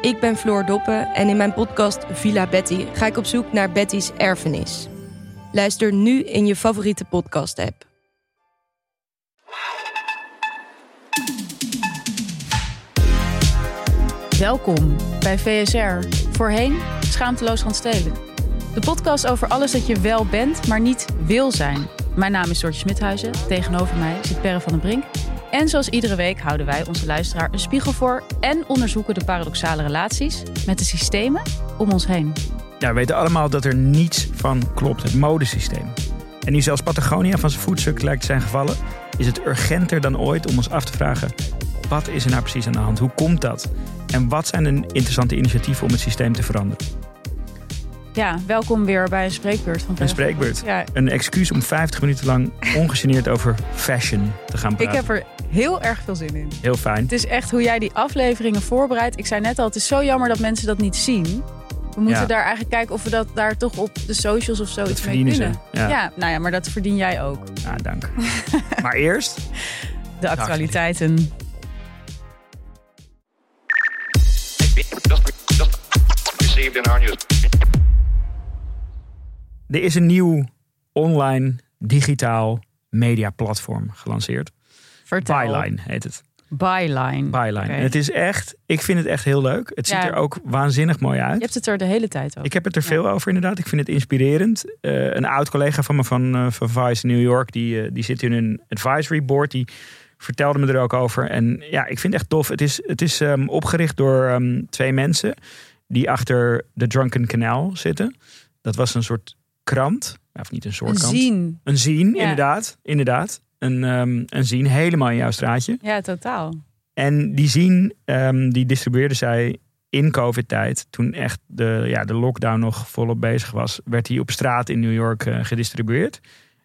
Ik ben Floor Doppen en in mijn podcast Villa Betty ga ik op zoek naar Betty's erfenis. Luister nu in je favoriete podcast-app. Welkom bij VSR. Voorheen Schaamteloos gaan stelen. De podcast over alles dat je wel bent, maar niet wil zijn. Mijn naam is Dortje Smithuizen. Tegenover mij zit Perre van den Brink. En zoals iedere week houden wij onze luisteraar een spiegel voor en onderzoeken de paradoxale relaties met de systemen om ons heen. We weten allemaal dat er niets van klopt, het modesysteem. En nu zelfs Patagonia van zijn voetstuk lijkt te zijn gevallen, is het urgenter dan ooit om ons af te vragen: wat is er nou precies aan de hand? Hoe komt dat? En wat zijn de interessante initiatieven om het systeem te veranderen? Ja, welkom weer bij een spreekbeurt van Een spreekbeurt. Ja. Een excuus om 50 minuten lang ongegeneerd over fashion te gaan praten. Ik heb er heel erg veel zin in. Heel fijn. Het is echt hoe jij die afleveringen voorbereidt. Ik zei net al, het is zo jammer dat mensen dat niet zien. We moeten Ja. daar eigenlijk kijken of we dat daar toch op de socials of zo Dat iets mee kunnen. Ja. nou ja, maar dat verdien jij ook. Ja, dank. maar eerst, De actualiteiten. just, er is een nieuw online digitaal mediaplatform gelanceerd. Vertel. Byline heet het. Byline. Byline. En het is echt, ik vind het echt heel leuk. Het ziet er ook waanzinnig mooi uit. Je hebt het er de hele tijd over. Ik heb het er veel over inderdaad. Ik vind het inspirerend. Eh, een oud collega van me van, eh, van Vice New York, die, eh, die zit in een advisory board. Die vertelde me er ook over. En ja, ik vind het echt tof. Het is, het is ehm, opgericht door ehm, twee mensen die achter de Drunken Canal zitten. Dat was een soort krant. Of niet een soort Een krant. zien. Een zien, Ja. inderdaad. Inderdaad. Een, ehm, een zien, helemaal in jouw straatje. Ja, totaal. En die zien, ehm, die distribueerde zij in COVID-tijd. Toen echt de, ja, de lockdown nog volop bezig was, werd die op straat in New York eh, gedistribueerd.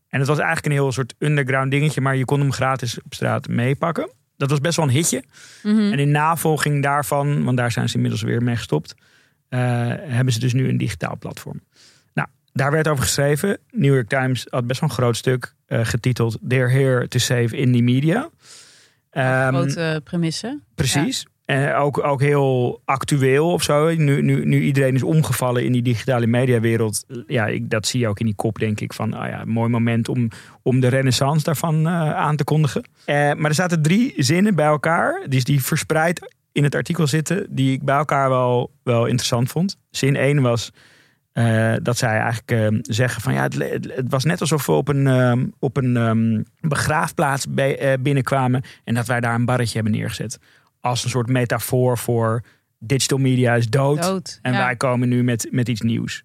En het was eigenlijk een heel soort underground dingetje, maar je kon hem gratis op straat meepakken. Dat was best wel een hitje. Mhm. En in navolging daarvan, want daar zijn ze inmiddels weer mee gestopt, eh, hebben ze dus nu een digitaal platform. Daar werd over geschreven. New York Times had best wel een groot stuk eh, getiteld They're here to save indie media. Ehm, Grote premisse. Precies. En ook, ook heel actueel of zo. Nu, nu, nu iedereen is omgevallen in die digitale mediawereld. Ja, ik, dat zie je ook in die kop, denk ik. Van, ah ja, mooi moment om, om de renaissance daarvan eh, aan te kondigen. Eh, maar er zaten drie zinnen bij elkaar. Die, die verspreid in het artikel zitten. Die ik bij elkaar wel, wel interessant vond. Zin 1 was eh, dat zij eigenlijk eh, zeggen van... Ja, het, het, was net alsof we op een, ehm, op een ehm, begraafplaats bij, eh, binnenkwamen. En dat wij daar een barretje hebben neergezet als een soort metafoor voor digital media is dood. Dood. En ja. wij komen nu met, met iets nieuws.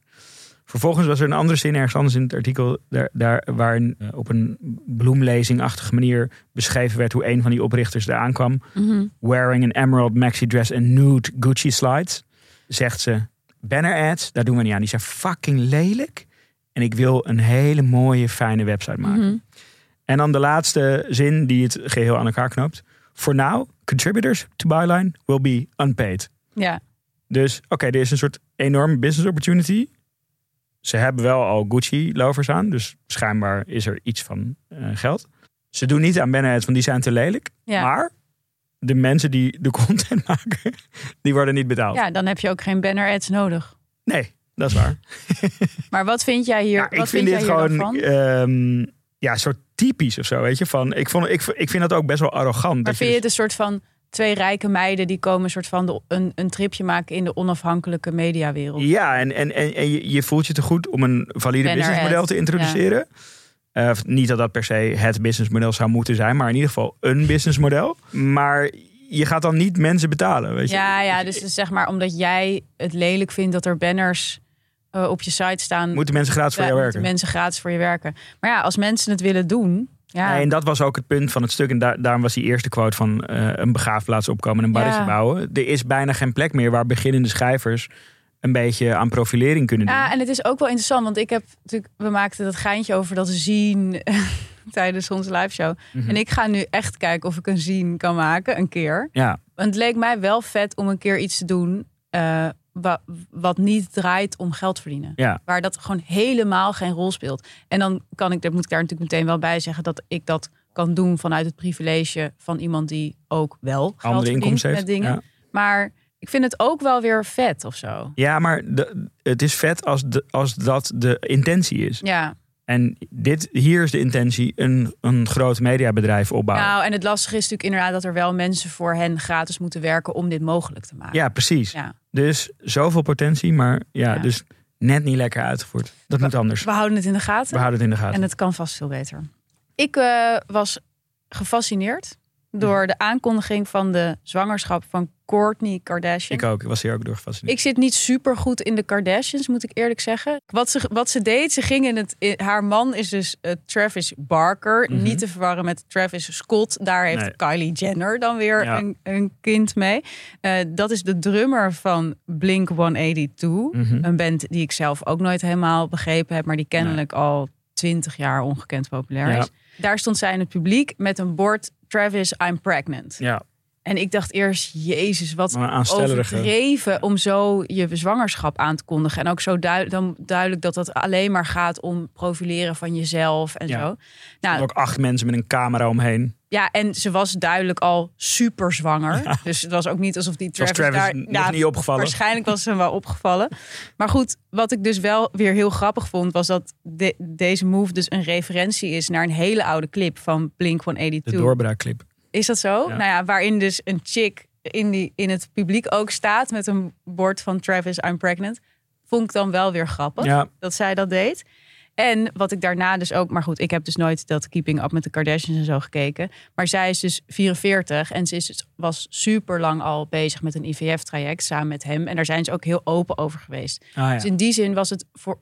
Vervolgens was er een andere zin ergens anders in het artikel. Daar, daar, waarin eh, op een bloemlezingachtige manier beschreven werd hoe een van die oprichters eraan kwam. Mhm. Wearing an emerald maxi dress and nude Gucci slides. Zegt ze, banner ads, daar doen we niet aan. Die zijn fucking lelijk. En ik wil een hele mooie, fijne website maken. Mhm. En dan de laatste zin die het geheel aan elkaar knoopt. For now, contributors to Byline will be unpaid. Ja. Dus oké, er is een soort enorme business opportunity. Ze hebben wel al Gucci-lovers aan, dus schijnbaar is er iets van eh, geld. Ze doen niet aan banner ads, want die zijn te lelijk. Ja. Maar de mensen die de content maken, die worden niet betaald. ja, dan heb je ook geen banner ads nodig. Nee, dat is waar. Maar wat vind jij hier? Ja, wat ik vind jij dit gewoon ehm, ja, soort typisch of zo, weet je. Van, ik, vond, ik, ik vind dat ook best wel arrogant. Maar dat vind je het een soort van twee rijke meiden die komen een soort van de, een, een tripje maken in de onafhankelijke mediawereld. Ja, en, en, en, en je, je voelt je te goed om een valide businessmodel te introduceren. Eh, niet dat dat per se het businessmodel zou moeten zijn, maar in ieder geval een businessmodel. Maar je gaat dan niet mensen betalen, weet je? Ja, ja, dus, dus zeg maar omdat jij het lelijk vindt dat er banners eh, op je site staan. Moeten mensen gratis voor ja, moeten werken? mensen gratis voor je werken. Maar ja, als mensen het willen doen. Ja, en dat was ook het punt van het stuk. En daar, daarom was die eerste quote van eh, een begraafplaats opkomen en een barretje Ja. bouwen. Er is bijna geen plek meer waar beginnende schrijvers een beetje aan profilering kunnen doen. Ja, en het is ook wel interessant, want ik heb natuurlijk, we maakten dat geintje over dat zien tijdens onze live show. Mhm. En ik ga nu echt kijken of ik een zien kan maken, een keer. Ja, Want het leek mij wel vet om een keer iets te doen eh, wa- wat niet draait om geld verdienen. ja. Waar dat gewoon helemaal geen rol speelt. En dan kan ik, daar moet ik daar natuurlijk meteen wel bij zeggen dat ik dat kan doen vanuit het privilege van iemand die ook wel geld Andere verdient met dingen. Ja. Maar ik vind het ook wel weer vet of zo. Ja, maar de, het is vet als, de, als dat de intentie is. Ja, En dit, hier is de intentie een, een groot mediabedrijf opbouwen. nou en het lastige is natuurlijk inderdaad dat er wel mensen voor hen gratis moeten werken om dit mogelijk te maken. ja, precies. Ja. Dus zoveel potentie, maar ja, Ja. dus net niet lekker uitgevoerd. Dat moet anders. We houden het in de gaten. We houden het in de gaten. En het kan vast veel beter. Ik eh, was gefascineerd door de aankondiging van de zwangerschap van Kourtney Kardashian. Ik ook. Ik was hier ook door gefascineerd. Ik zit niet super goed in de Kardashians, moet ik eerlijk zeggen. Wat ze, wat ze deed, ze ging in het. in- haar man is dus eh, Travis Barker. Mhm. Niet te verwarren met Travis Scott. Daar heeft Nee. Kylie Jenner dan weer Ja. een, een kind mee. Eh, dat is de drummer van Blink 182. Mhm. Een band die ik zelf ook nooit helemaal begrepen heb, maar die kennelijk al twintig jaar ongekend populair Ja. is. Daar stond zij in het publiek met een bord Travis, I'm pregnant. Ja, En ik dacht eerst, jezus, wat overdreven om zo je zwangerschap aan te kondigen. En ook zo duid- dan duidelijk dat het alleen maar gaat om profileren van jezelf en Ja. zo. Nou, Ook acht mensen met een camera omheen. ja, en ze was duidelijk al super zwanger. Dus het was ook niet alsof die Was Travis, Travis daar... nog niet opgevallen? Waarschijnlijk was ze hem wel opgevallen. Maar goed, wat ik dus wel weer heel grappig vond... was dat de- deze move dus een referentie is... naar een hele oude clip van De Blink-182. doorbraakclip. Is dat zo? Ja. Nou ja, waarin dus een chick in, die, in het publiek ook staat... met een bord van Travis, I'm pregnant. Vond ik dan wel weer grappig Ja, dat zij dat deed. En wat ik daarna dus ook, maar goed, ik heb dus nooit dat Keeping Up met de Kardashians en zo gekeken. Maar zij is dus 44 en ze is, dus- was super lang al bezig met een IVF-traject samen met hem. En daar zijn ze ook heel open over geweest. ah, Dus in die zin was het voor,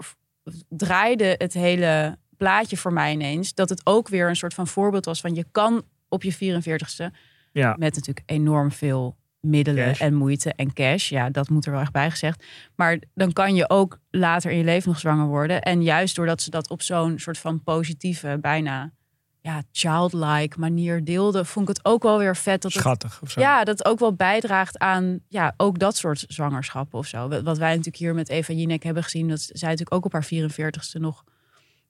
draaide het hele plaatje voor mij ineens. Dat het ook weer een soort van voorbeeld was van je kan op je 44ste ja. met natuurlijk enorm veel middelen Cash. en moeite en cash. Ja, dat moet er wel echt bij gezegd. Maar dan kan je ook later in je leven nog zwanger worden. En juist doordat ze dat op zo'n soort van positieve, bijna ja, childlike manier deelde, vond ik het ook wel weer vet dat het Schattig of zo. ja, dat ook wel bijdraagt aan ja, ook dat soort zwangerschappen of zo. Wat wij natuurlijk hier met Eva Jinek hebben gezien, dat zij natuurlijk ook op haar 44ste nog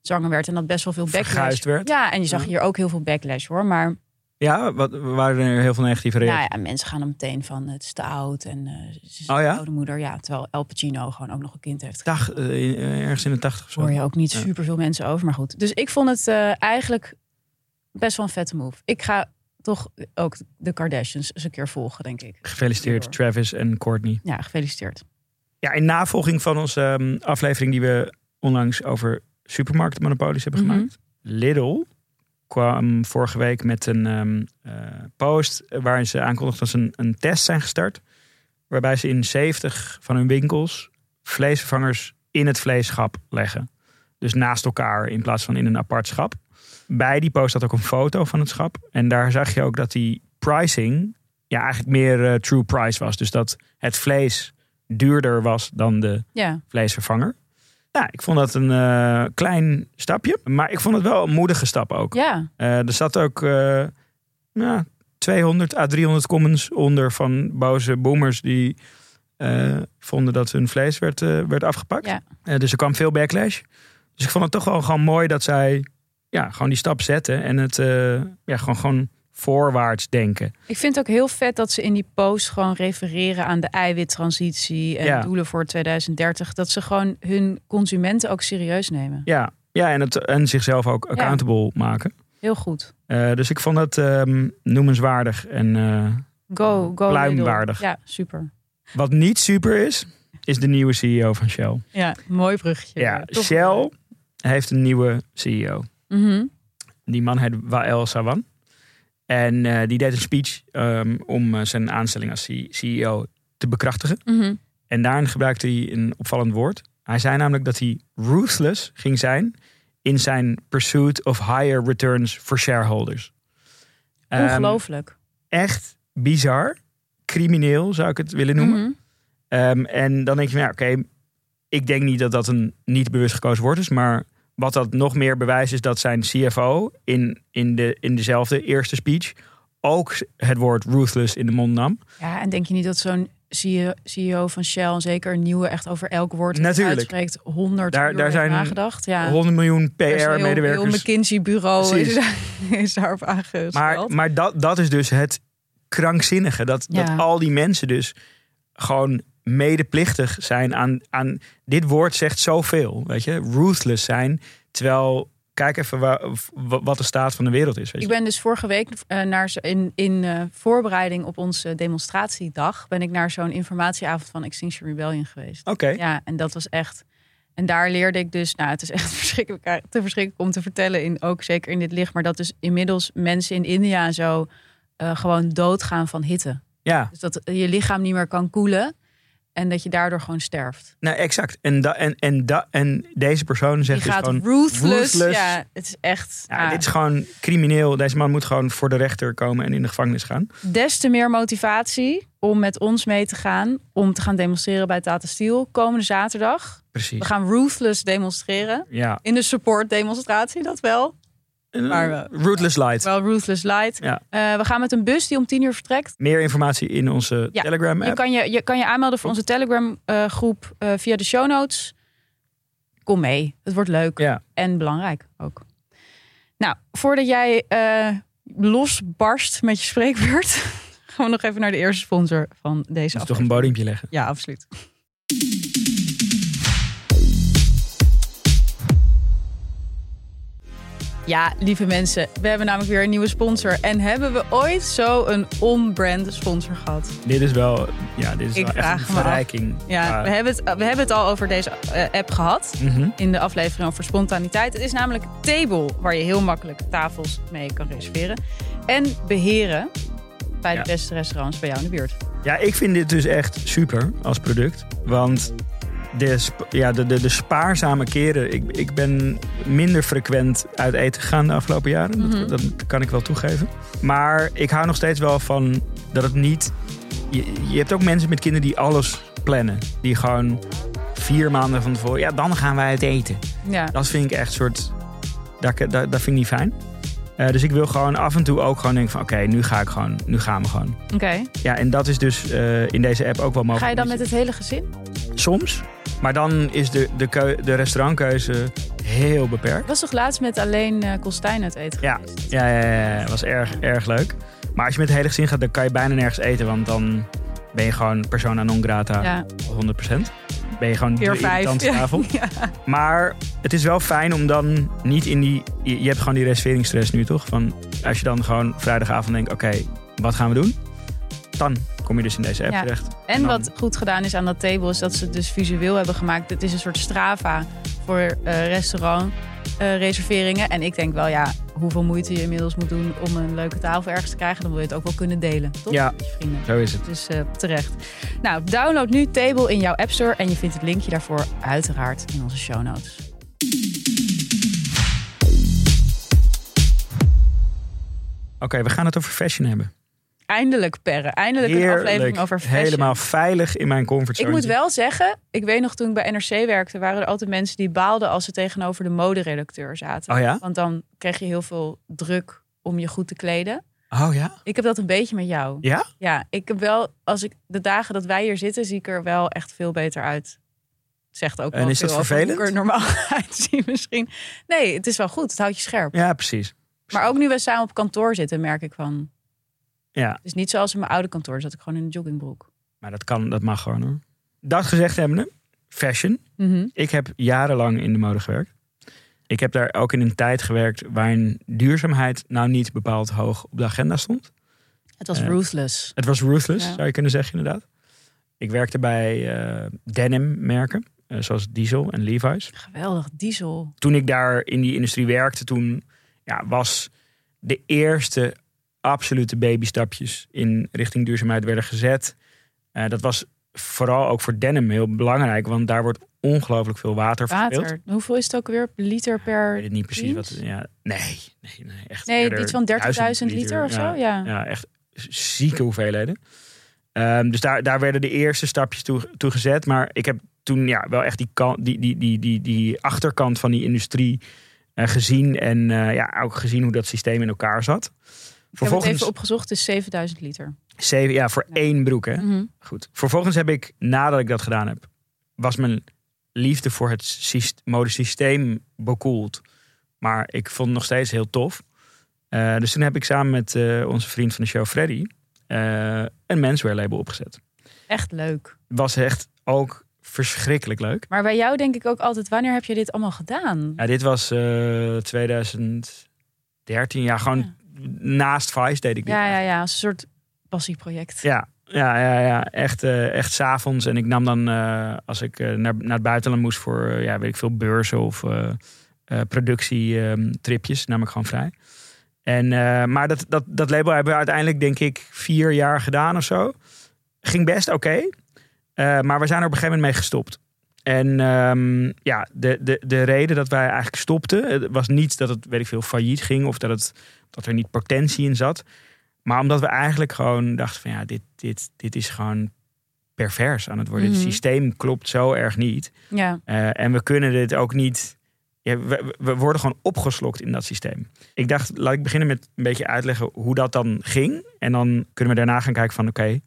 zwanger werd en dat best wel veel backlash. Verguisd werd. Ja, en je zag hier ook heel veel backlash hoor. Maar Ja, wat, waren er heel veel negatieve reacties? nou ja, mensen gaan dan meteen van het is te oud en eh ze is Oh ja? oude moeder. Ja, terwijl El Pacino gewoon ook nog een kind heeft. Dag, eh, ergens in de tachtig of zo. Hoor je ook niet Ja. super veel mensen over, maar goed. Dus ik vond het eh, eigenlijk best wel een vette move. Ik ga toch ook de Kardashians eens een keer volgen, denk ik. Gefeliciteerd Door. Travis en Courtney. Ja, gefeliciteerd. Ja, in navolging van onze ehm, aflevering die we onlangs over supermarktmonopolies hebben Mhm. gemaakt. Lidl kwam vorige week met een ehm, eh, post waarin ze aankondigden dat ze een, een test zijn gestart. Waarbij ze in 70 van hun winkels vleesvervangers in het vleesschap leggen. Dus naast elkaar in plaats van in een apart schap. Bij die post had ook een foto van het schap. En daar zag je ook dat die pricing ja, eigenlijk meer eh, true price was. Dus dat het vlees duurder was dan de Ja, vleesvervanger. Ja, ik vond dat een eh, klein stapje. Maar ik vond het wel een moedige stap ook. ja. Eh, er zat ook eh, nou, 200 à 300 comments onder van boze boomers die vonden dat hun vlees werd, werd afgepakt. Ja. Dus er kwam veel backlash. Dus ik vond het toch wel gewoon mooi dat zij ja, gewoon die stap zetten en het ja, gewoon, gewoon voorwaarts denken. Ik vind het ook heel vet dat ze in die post gewoon refereren aan de eiwittransitie en Ja. doelen voor 2030. Dat ze gewoon hun consumenten ook serieus nemen. Ja, ja en, het, en zichzelf ook accountable maken. Heel goed. Eh, dus ik vond dat ehm, noemenswaardig en eh, Go, go. Pluimwaardig. Ja, super. Wat niet super is, is de nieuwe CEO van Shell. Ja, mooi bruggetje. Ja, Shell heeft een nieuwe CEO. Mhm. Die man heet Wael Sawan. En eh, die deed een speech ehm, om eh, zijn aanstelling als CEO te bekrachtigen. Mhm. En daarin gebruikte hij een opvallend woord. Hij zei namelijk dat hij ruthless ging zijn in zijn pursuit of higher returns for shareholders. Ehm, Ongelooflijk. echt bizar. Crimineel zou ik het willen noemen. Mhm. Ehm, en dan denk je, ja, oké, ik denk niet dat dat een niet bewust gekozen woord is, maar wat dat nog meer bewijst is dat zijn CFO in, in, de, in dezelfde eerste speech ook het woord ruthless in de mond nam. Ja, en denk je niet dat zo'n CEO CEO van Shell, en zeker een nieuwe, echt over elk woord Natuurlijk. uitspreekt, honderd Daar- uur daar zijn nagedacht. Ja. 100 miljoen Er PR-medewerkers. Heel McKinsey-bureau is, is daarop aangesteld. Maar, maar dat, dat is dus het krankzinnige. Dat, Ja. dat al die mensen dus gewoon medeplichtig zijn aan, aan... Dit woord zegt zoveel, weet je. Ruthless zijn. Terwijl, kijk even wa- wa- wat de staat van de wereld is. Weet je. Ik ben dus vorige week eh, naar in, in eh, voorbereiding op onze demonstratiedag ben ik naar zo'n informatieavond van Extinction Rebellion geweest. Oké. Ja, en dat was echt. En daar leerde ik dus, nou, het is echt verschrikkelijk, te verschrikkelijk om te vertellen, in, ook zeker in dit licht, maar dat dus inmiddels mensen in India zo eh, gewoon doodgaan van hitte. Ja, Dus dat je lichaam niet meer kan koelen en dat je daardoor gewoon sterft. nou exact. En, da, en, en, da, en deze persoon Die zegt dus gewoon... ruthless. ruthless. Ja, het is echt. Ja, ja. Dit is gewoon crimineel. Deze man moet gewoon voor de rechter komen en in de gevangenis gaan. des te meer motivatie om met ons mee te gaan. Om te gaan demonstreren bij Tata Steel komende zaterdag. Precies. We gaan ruthless demonstreren. Ja. In de support demonstratie, dat wel. Maar we- Ruthless Light. Wel ruthless light. Ja. Eh, we gaan met een bus die om tien uur vertrekt. Meer informatie in onze Ja, Telegram Je app. kan je, je kan je aanmelden voor onze Telegram eh, groep eh, via de show notes. Kom mee. Het wordt leuk. Ja. En belangrijk ook. Nou, voordat jij losbarst met je spreekbeurt... gaan we nog even naar de eerste sponsor van deze is toch aflevering. een bodempje leggen. Ja, absoluut. Ja, lieve mensen, we hebben namelijk weer een nieuwe sponsor. En hebben we ooit zo een on-brand sponsor gehad? Dit is wel, ja, dit is Ik wel echt een verrijking. Ja, we hebben het, we hebben het al over deze eh, app gehad. Mhm. In de aflevering over spontaniteit. Het is namelijk Table, waar je heel makkelijk tafels mee kan reserveren. En beheren bij de Ja. beste restaurants bij jou in de buurt. Ja, ik vind dit dus echt super als product. Want de, ja, de, de, de spaarzame keren. Ik, ik ben minder frequent uit eten gegaan de afgelopen jaren. Mhm. dat, dat kan ik wel toegeven. Maar ik hou nog steeds wel van dat het niet. Je, je hebt ook mensen met kinderen die alles plannen. Die gewoon vier maanden van tevoren. Ja, dan gaan wij uit eten. Ja, Dat vind ik echt soort. Dat, dat, dat vind ik niet fijn. Eh, dus ik wil gewoon af en toe ook gewoon denken van... oké, nu ga ik gewoon, nu gaan we gewoon. oké. Ja, en dat is dus eh, in deze app ook wel mogelijk. Ga je dan met het hele gezin? Soms. Maar dan is de, de, keu- de restaurantkeuze heel beperkt. Ik was toch laatst met alleen eh Kostijn uit eten Ja. geweest? Ja, ja, ja, ja, was erg, erg leuk. Maar als je met het hele gezin gaat, dan kan je bijna nergens eten. Want dan ben je gewoon persona non grata Ja, 100%. Ben je gewoon de irritantste Ja. tafel. Ja. Maar het is wel fijn om dan niet in die... Je je hebt gewoon die reserveringsstress nu, toch? Van als je dan gewoon vrijdagavond denkt... Oké, wat gaan we doen? Dan kom je dus in deze app Ja. terecht. En dan- wat goed gedaan is aan dat table is dat ze het dus visueel hebben gemaakt. Het is een soort Strava voor eh restaurant eh, reserveringen. En ik denk wel, ja, hoeveel moeite je inmiddels moet doen om een leuke tafel ergens te krijgen, dan wil je het ook wel kunnen delen, toch? Ja. Met je vrienden. Zo is het. Dus eh, terecht. Nou, download nu Table in jouw App Store en je vindt het linkje daarvoor uiteraard in onze show notes. Oké, we gaan het over fashion hebben. Eindelijk, Perre. Eindelijk een aflevering over fashion. Helemaal veilig in mijn Ik comfortzone. moet wel zeggen, ik weet nog toen ik bij NRC werkte, waren er altijd mensen die baalden als ze tegenover de moderedacteur zaten. Oh ja? Want dan kreeg je heel veel druk om je goed te kleden. Oh ja? Ik heb dat een beetje met jou. Ja? Ja, ik heb wel, als ik de dagen dat wij hier zitten, zie ik er wel echt veel beter uit. Zegt ook En is dat vervelend? ik er normaal uitzie misschien. Nee, het is wel goed. Het houdt je scherp. Ja, precies. Maar ook nu we samen op kantoor zitten, merk ik van. Ja, Het is niet zoals in mijn oude kantoor, zat ik gewoon in een joggingbroek. maar dat kan, dat mag gewoon hoor. Dat gezegd hebbende, fashion. Mhm. Ik heb jarenlang in de mode gewerkt. Ik heb daar ook in een tijd gewerkt waarin duurzaamheid nou niet bepaald hoog op de agenda stond. Het was Eh, ruthless. Het was ruthless, Ja. zou je kunnen zeggen inderdaad. Ik werkte bij eh, denim merken, eh, zoals Diesel en Levi's. Geweldig, diesel. Toen ik daar in die industrie werkte, toen ja, was de eerste absolute babystapjes in richting duurzaamheid werden gezet. Eh, dat was vooral ook voor denim heel belangrijk, want daar wordt ongelooflijk veel water verspild. Water. Hoeveel is het ook weer? Liter Ik per... weet het niet precies wat. Ja, nee, nee, nee, echt. Nee, iets van 30.000 1000 liter of zo? Ja. Ja, echt zieke hoeveelheden. Ehm, dus daar, daar werden de eerste stapjes toe, toe gezet. Maar ik heb toen ja, wel echt die, kant, die, die, die, die, die achterkant van die industrie eh, gezien. En eh, ja, ook gezien hoe dat systeem in elkaar zat. Ik heb het even opgezocht, het is 7000 liter. ja, voor Ja. één broek. Hè? Mhm. Goed. Vervolgens heb ik, nadat ik dat gedaan heb, was mijn liefde voor het syst- modesysteem bekoeld. Maar ik vond het nog steeds heel tof. Eh, dus toen heb ik samen met eh, onze vriend van de show, Freddy, eh, een menswear label opgezet. Echt leuk. Was echt ook verschrikkelijk leuk. Maar bij jou denk ik ook altijd, wanneer heb je dit allemaal gedaan? Ja, dit was eh 2013. Ja, gewoon Ja. Naast Vice deed ik dit. Ja, ja, ja, een soort passieproject. Ja, ja, ja, ja. echt, eh echt s'avonds. En ik nam dan, eh, als ik eh, naar, naar het buitenland moest voor, ja, weet ik veel, beurzen of productietripjes, nam ik gewoon vrij. En, maar dat, dat, dat label hebben we uiteindelijk, denk ik, vier jaar gedaan of zo. Ging best oké. Maar we zijn er op een gegeven moment mee gestopt. En ehm, ja, de, de, de reden dat wij eigenlijk stopten, het was niet dat het, weet ik veel, failliet ging of dat, het, dat er niet potentie in zat. Maar omdat we eigenlijk gewoon dachten van ja, dit, dit, dit is gewoon pervers aan het worden. Mhm. Het systeem klopt zo erg niet. Ja, Eh, en we kunnen dit ook niet. Ja, we, we worden gewoon opgeslokt in dat systeem. Ik dacht, laat ik beginnen met een beetje uitleggen hoe dat dan ging. En dan kunnen we daarna gaan kijken van oké,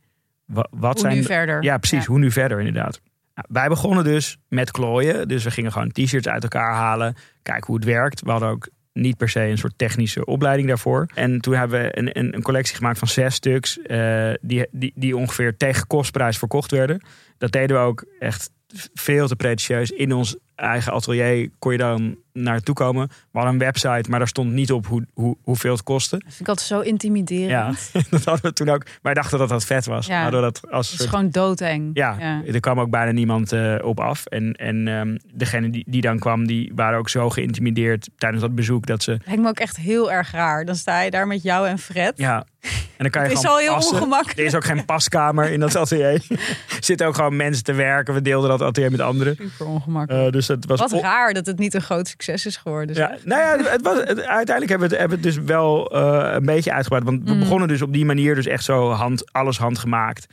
wa- wat hoe zijn nu de- verder? ja, precies. Hoe nu verder, inderdaad. Nou, wij begonnen dus met klooien. Dus we gingen gewoon t-shirts uit elkaar halen. Kijken hoe het werkt. We hadden ook niet per se een soort technische opleiding daarvoor. En toen hebben we een, een, een collectie gemaakt van zes stuks. eh, die, die, die ongeveer tegen kostprijs verkocht werden. Dat deden we ook echt veel te pretentieus. In ons eigen atelier kon je dan naartoe komen. We hadden een website, maar daar stond niet op hoe, hoe, hoeveel het kostte. Dat vind ik altijd zo intimiderend. Ja, dat hadden we toen ook. Wij dachten dat dat vet was. Ja. We hadden dat als Het soort is gewoon doodeng. ja, Ja. er kwam ook bijna niemand eh, op af. En, en ehm degene die, die dan kwam, die waren ook zo geïntimideerd tijdens dat bezoek dat ze. Lijkt me ook echt heel erg raar. Dan sta je daar met jou en Fred. Ja. En dan kan je het is gewoon al heel passen. ongemakkelijk. Er is ook geen paskamer in dat atelier. er zitten ook gewoon mensen te werken. We deelden dat atelier met anderen. Super ongemakkelijk. Eh, dus het was Wat raar dat het niet een groot succes is geworden. Ja, nou ja, het was, het- uiteindelijk hebben we het, hebben we het dus wel eh, een beetje uitgebreid. Want we Mm. begonnen dus op die manier dus echt zo hand, alles handgemaakt.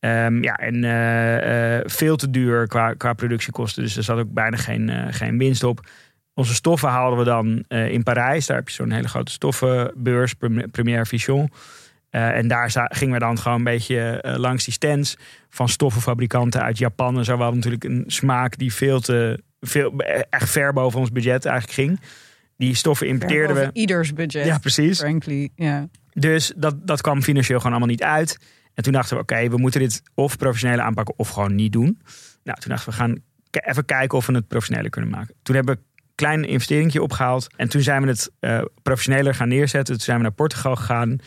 Ehm, ja, en eh, eh, veel te duur qua, qua productiekosten. Dus er zat ook bijna geen, geen winst op. Onze stoffen haalden we dan in Parijs. Daar heb je zo'n hele grote stoffenbeurs, Prem- Première. Eh, en daar gingen we dan gewoon een beetje langs die stands van stoffenfabrikanten uit Japan. En zo we hadden natuurlijk een smaak die veel te veel, echt ver boven ons budget eigenlijk ging. Die stoffen importeerden we. Ieders budget. Ja, precies. Frankly, ja. Dus dat, dat kwam financieel gewoon allemaal niet uit. En toen dachten we, oké, we moeten dit of professioneel aanpakken of gewoon niet doen. Nou, toen dachten we, we gaan even kijken of we het professioneler kunnen maken. Toen hebben we een klein investeringje opgehaald. En toen zijn we het eh, professioneler gaan neerzetten. Toen zijn we naar Portugal gegaan.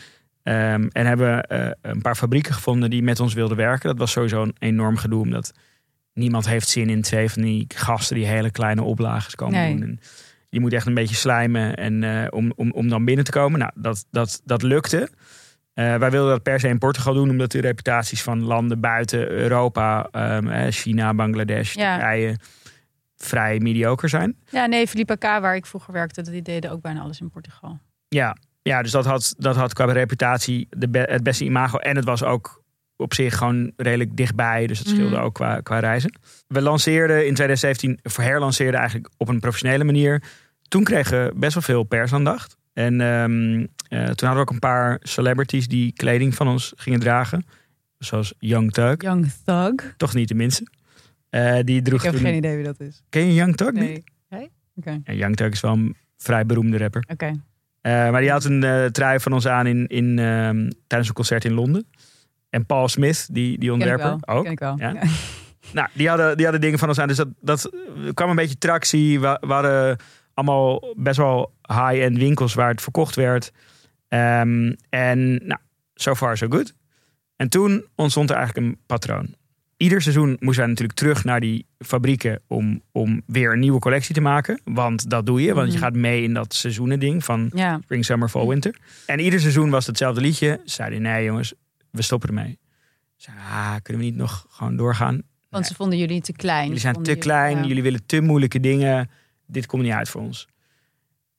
Ehm, en hebben eh, een paar fabrieken gevonden die met ons wilden werken. Dat was sowieso een enorm gedoe, omdat niemand heeft zin in twee van die gasten die hele kleine oplages komen Nee. doen. En je moet echt een beetje slijmen en, eh, om, om, om dan binnen te komen. Nou, dat, dat, dat lukte. Eh, wij wilden dat per se in Portugal doen, omdat de reputaties van landen buiten Europa, ehm, eh, China, Bangladesh, Ja. Turkije, vrij mediocre zijn. Ja, nee, Philippa K., waar ik vroeger werkte, die deden ook bijna alles in Portugal. Ja, ja dus dat had, dat had qua reputatie de be- het beste imago. En het was ook op zich gewoon redelijk dichtbij. Dus het scheelde Mhm. ook qua, qua reizen. We lanceerden in 2017, verherlanceerden eigenlijk op een professionele manier. Toen kregen we best wel veel persaandacht. En ehm, eh, toen hadden we ook een paar celebrities die kleding van ons gingen dragen. Zoals Young Thug, Young Thug. toch niet de minste. Eh, die droeg Ik heb toen- geen idee wie dat is. Ken je Young Thug niet? Nee. Nee? Oké. Ja, Young Thug is wel een vrij beroemde rapper. Oké. Eh, maar die had een trui van ons aan in, in, ehm, tijdens een concert in Londen. En Paul Smith, die, die Ken ik ontwerper, wel. ook. Ken ik wel. Ja? Ja. Nou, die hadden, die hadden dingen van ons aan. Dus dat, dat kwam een beetje tractie. We, hadden allemaal best wel high-end winkels waar het verkocht werd. Ehm, en nou, so far so good. En toen ontstond er eigenlijk een patroon. Ieder seizoen moesten wij natuurlijk terug naar die fabrieken om, om weer een nieuwe collectie te maken. Want dat doe je, want je Mhm. gaat mee in dat seizoenending van Ja. spring, summer, fall, winter. En ieder seizoen was hetzelfde liedje. Ze Zeiden nee jongens, we stoppen ermee. Zeiden, ah, kunnen we niet nog gewoon doorgaan? Want ze vonden jullie te klein. Jullie Ze zijn te klein, ja. jullie willen te moeilijke dingen. Dit komt niet uit voor ons.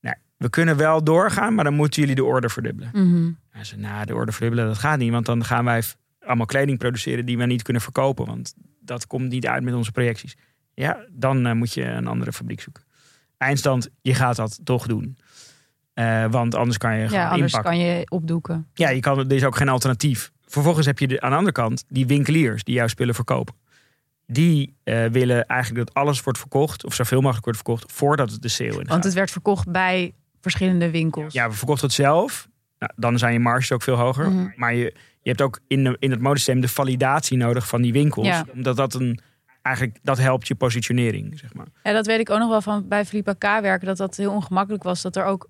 Nou, we kunnen wel doorgaan, maar dan moeten jullie de orde verdubbelen. Mhm. Hij zei, nou, de orde verdubbelen, dat gaat niet. Want dan gaan wij allemaal kleding produceren die we niet kunnen verkopen. Want dat komt niet uit met onze projecties. Ja, dan eh, moet je een andere fabriek zoeken. Eindstand, je gaat dat toch doen. Eh, want anders kan je gewoon Ja, anders inpakken. kan je opdoeken. Ja, je kan, er is ook geen alternatief. Vervolgens heb je de, aan de andere kant die winkeliers die jouw spullen verkopen. Die eh, willen eigenlijk dat alles wordt verkocht, of zoveel mogelijk wordt verkocht, voordat het de sale in gaat. Want het werd verkocht bij verschillende winkels. Ja, we verkochten het zelf. Nou, dan zijn je marges ook veel hoger. Mhm. Maar je, je hebt ook in, de, in het modesysteem de validatie nodig van die winkels. Ja. Omdat dat een, eigenlijk, dat helpt je positionering, zeg maar. Ja, dat weet ik ook nog wel van bij Philippa K werken. Dat dat heel ongemakkelijk was. Dat er ook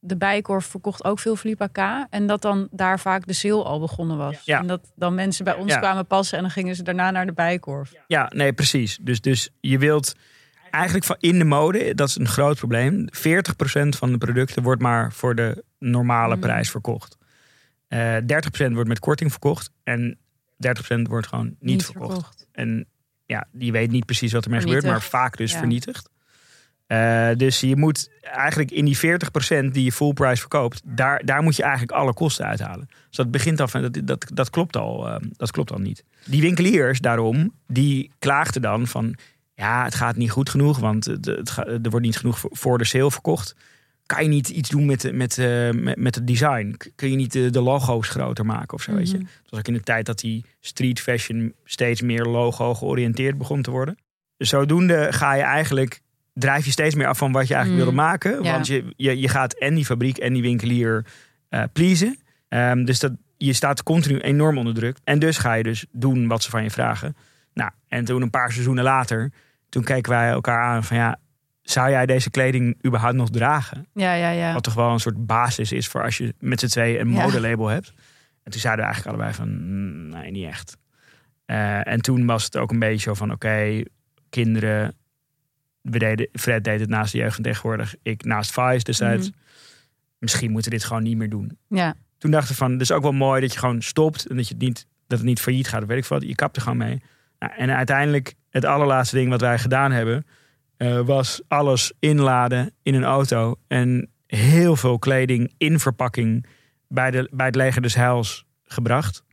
de Bijkorf verkocht ook veel Philippa K. En dat dan daar vaak de sale al begonnen was. Ja. En dat dan mensen bij ons Ja. kwamen passen. En dan gingen ze daarna naar de Bijkorf. Ja, nee, precies. Dus, dus je wilt eigenlijk van in de mode, dat is een groot probleem. 40% van de producten wordt maar voor de normale Mm. prijs verkocht. Eh 30% wordt met korting verkocht. En 30% wordt gewoon niet, verkocht. En ja, die weet niet precies wat ermee gebeurt, maar vaak dus Ja. vernietigd. Eh, dus je moet eigenlijk in die 40% die je full price verkoopt, daar, daar moet je eigenlijk alle kosten uithalen. Dus dat begint af en dat, dat, dat, klopt al, eh, dat klopt al niet. Die winkeliers daarom, die klaagden dan van ja, het gaat niet goed genoeg, want het, het ga- er wordt niet genoeg voor- de sale verkocht. Kan je niet iets doen met, met, eh, met, met het design? Kun je niet de, de logo's groter maken of zo, weet je? Mhm. Het was ook in de tijd dat die street fashion steeds meer logo georiënteerd begon te worden. Dus zodoende ga je eigenlijk, drijf je steeds meer af van wat je eigenlijk Mm. wilde maken. Ja. Want je, je, je gaat en die fabriek en die winkelier eh pleasen. Ehm, dus dat, je staat continu enorm onder druk. En dus ga je dus doen wat ze van je vragen. Nou, en toen een paar seizoenen later, toen keken wij elkaar aan van ja, zou jij deze kleding überhaupt nog dragen? Ja, ja, ja. Wat toch wel een soort basis is voor als je met z'n tweeën een Ja. modelabel hebt. En toen zeiden we eigenlijk allebei van, "Mm, nee, niet echt. Eh, en toen was het ook een beetje zo van, oké, kinderen. We deden, Fred deed het naast de jeugd tegenwoordig. Ik naast Vice destijds. Mhm. Misschien moeten we dit gewoon niet meer doen. ja. Toen dachten we van, het is ook wel mooi dat je gewoon stopt. En dat, je het niet, dat het niet failliet gaat. Weet ik wat. Je kapt er gewoon mee. Nou, en uiteindelijk, het allerlaatste ding wat wij gedaan hebben... eh, was alles inladen in een auto. En heel veel kleding in verpakking bij, de, bij het leger des heils gebracht.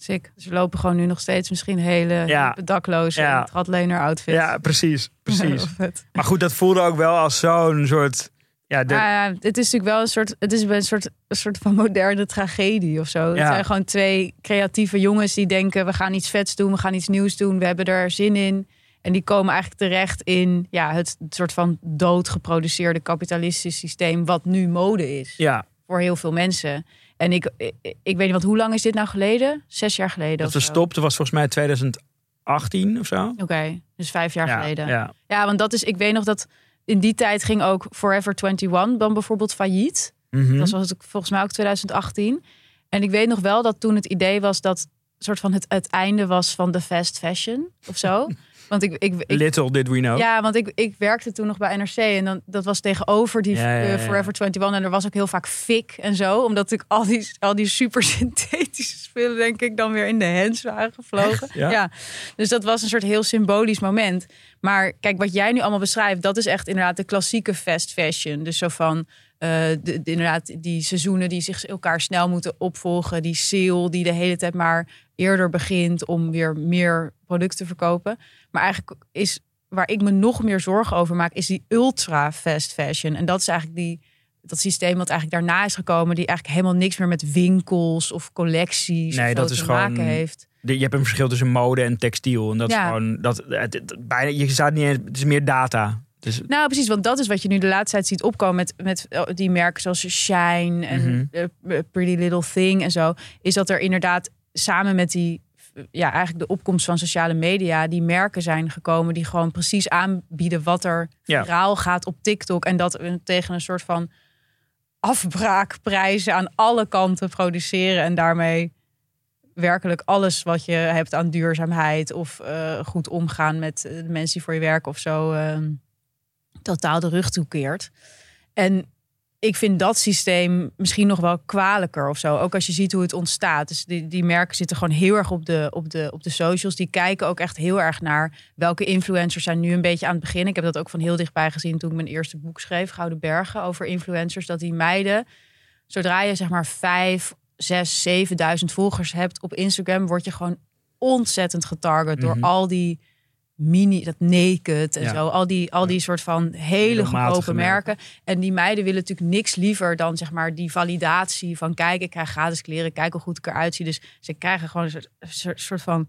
Sick. Dus we lopen gewoon nu nog steeds misschien hele Ja. dakloze Ja. outfit. Ja, precies. precies. Maar goed, dat voelde ook wel als zo'n soort... Ja, de, Maar ja, het is natuurlijk wel een soort, het is een soort, een soort van moderne tragedie of zo. Het Ja. zijn gewoon twee creatieve jongens die denken: we gaan iets vets doen, we gaan iets nieuws doen, we hebben er zin in. En die komen eigenlijk terecht in ja, het soort van doodgeproduceerde kapitalistisch systeem, wat nu mode is ja, voor heel veel mensen. En ik, ik, ik weet niet, want hoe lang is dit nou geleden? Zes jaar geleden. dat we stopten was volgens mij 2018 of zo. Oké, dus vijf jaar ja, geleden. Ja. Ja, want dat is, ik weet nog dat in die tijd ging ook Forever 21 dan bijvoorbeeld failliet. Mhm. Dat was volgens mij ook 2018. En ik weet nog wel dat toen het idee was dat soort van het, het einde was van de fast fashion of zo. Want ik, ik, ik Little did we know. ja, want ik, ik werkte toen nog bij NRC en dan, dat was tegenover die Ja, ja, ja, eh. Forever 21 en er was ook heel vaak fik en zo, omdat ik al die, al die super synthetische spullen denk ik dan weer in de hens waren gevlogen. Ja? dus dat was een soort heel symbolisch moment. Maar kijk, wat jij nu allemaal beschrijft, dat is echt inderdaad de klassieke fast fashion. Dus zo van eh, de, de- inderdaad die seizoenen die zich elkaar snel moeten opvolgen, die sale die de hele tijd maar eerder begint om weer meer producten te verkopen. Maar eigenlijk is waar ik me nog meer zorgen over maak, is die ultra fast fashion. En dat is eigenlijk die, dat systeem wat eigenlijk daarna is gekomen, die eigenlijk helemaal niks meer met winkels of collecties Nee, of dat is te gewoon- maken heeft. Je hebt een verschil tussen mode en textiel. En dat Ja. is gewoon. Dat, bijna, je staat niet eens. Het is meer data. Dus, Nou, precies, want dat is wat je nu de laatste tijd ziet opkomen met, met eh, die merken zoals Shine en Mhm. eh, Pretty Little Thing en zo. Is dat er inderdaad samen met die, ja, eigenlijk de opkomst van sociale media, die merken zijn gekomen die gewoon precies aanbieden wat er Ja. viraal gaat op TikTok. En dat tegen een soort van afbraakprijzen aan alle kanten produceren en daarmee werkelijk alles wat je hebt aan duurzaamheid of eh, goed omgaan met eh, de mensen die voor je werken of zo ehm, totaal de rug toekeert. En ik vind dat systeem misschien nog wel kwalijker of zo. Ook als je ziet hoe het ontstaat. Dus die, die merken zitten gewoon heel erg op de, op, de, op de socials. Die kijken ook echt heel erg naar welke influencers zijn nu een beetje aan het begin. Ik heb dat ook van heel dichtbij gezien toen ik mijn eerste boek schreef, Gouden Bergen, over influencers. Dat die meiden, zodra je zeg maar vijf, zes, zevenduizend volgers hebt op Instagram, word je gewoon ontzettend getarget door Mhm. al die mini, dat naked en Ja. zo. Al die, al die soort van hele goedkope merken. En die meiden willen natuurlijk niks liever dan zeg maar die validatie van kijk, ik krijg gratis kleren, kijk hoe goed ik eruit zie. Dus ze krijgen gewoon een soort, soort, soort van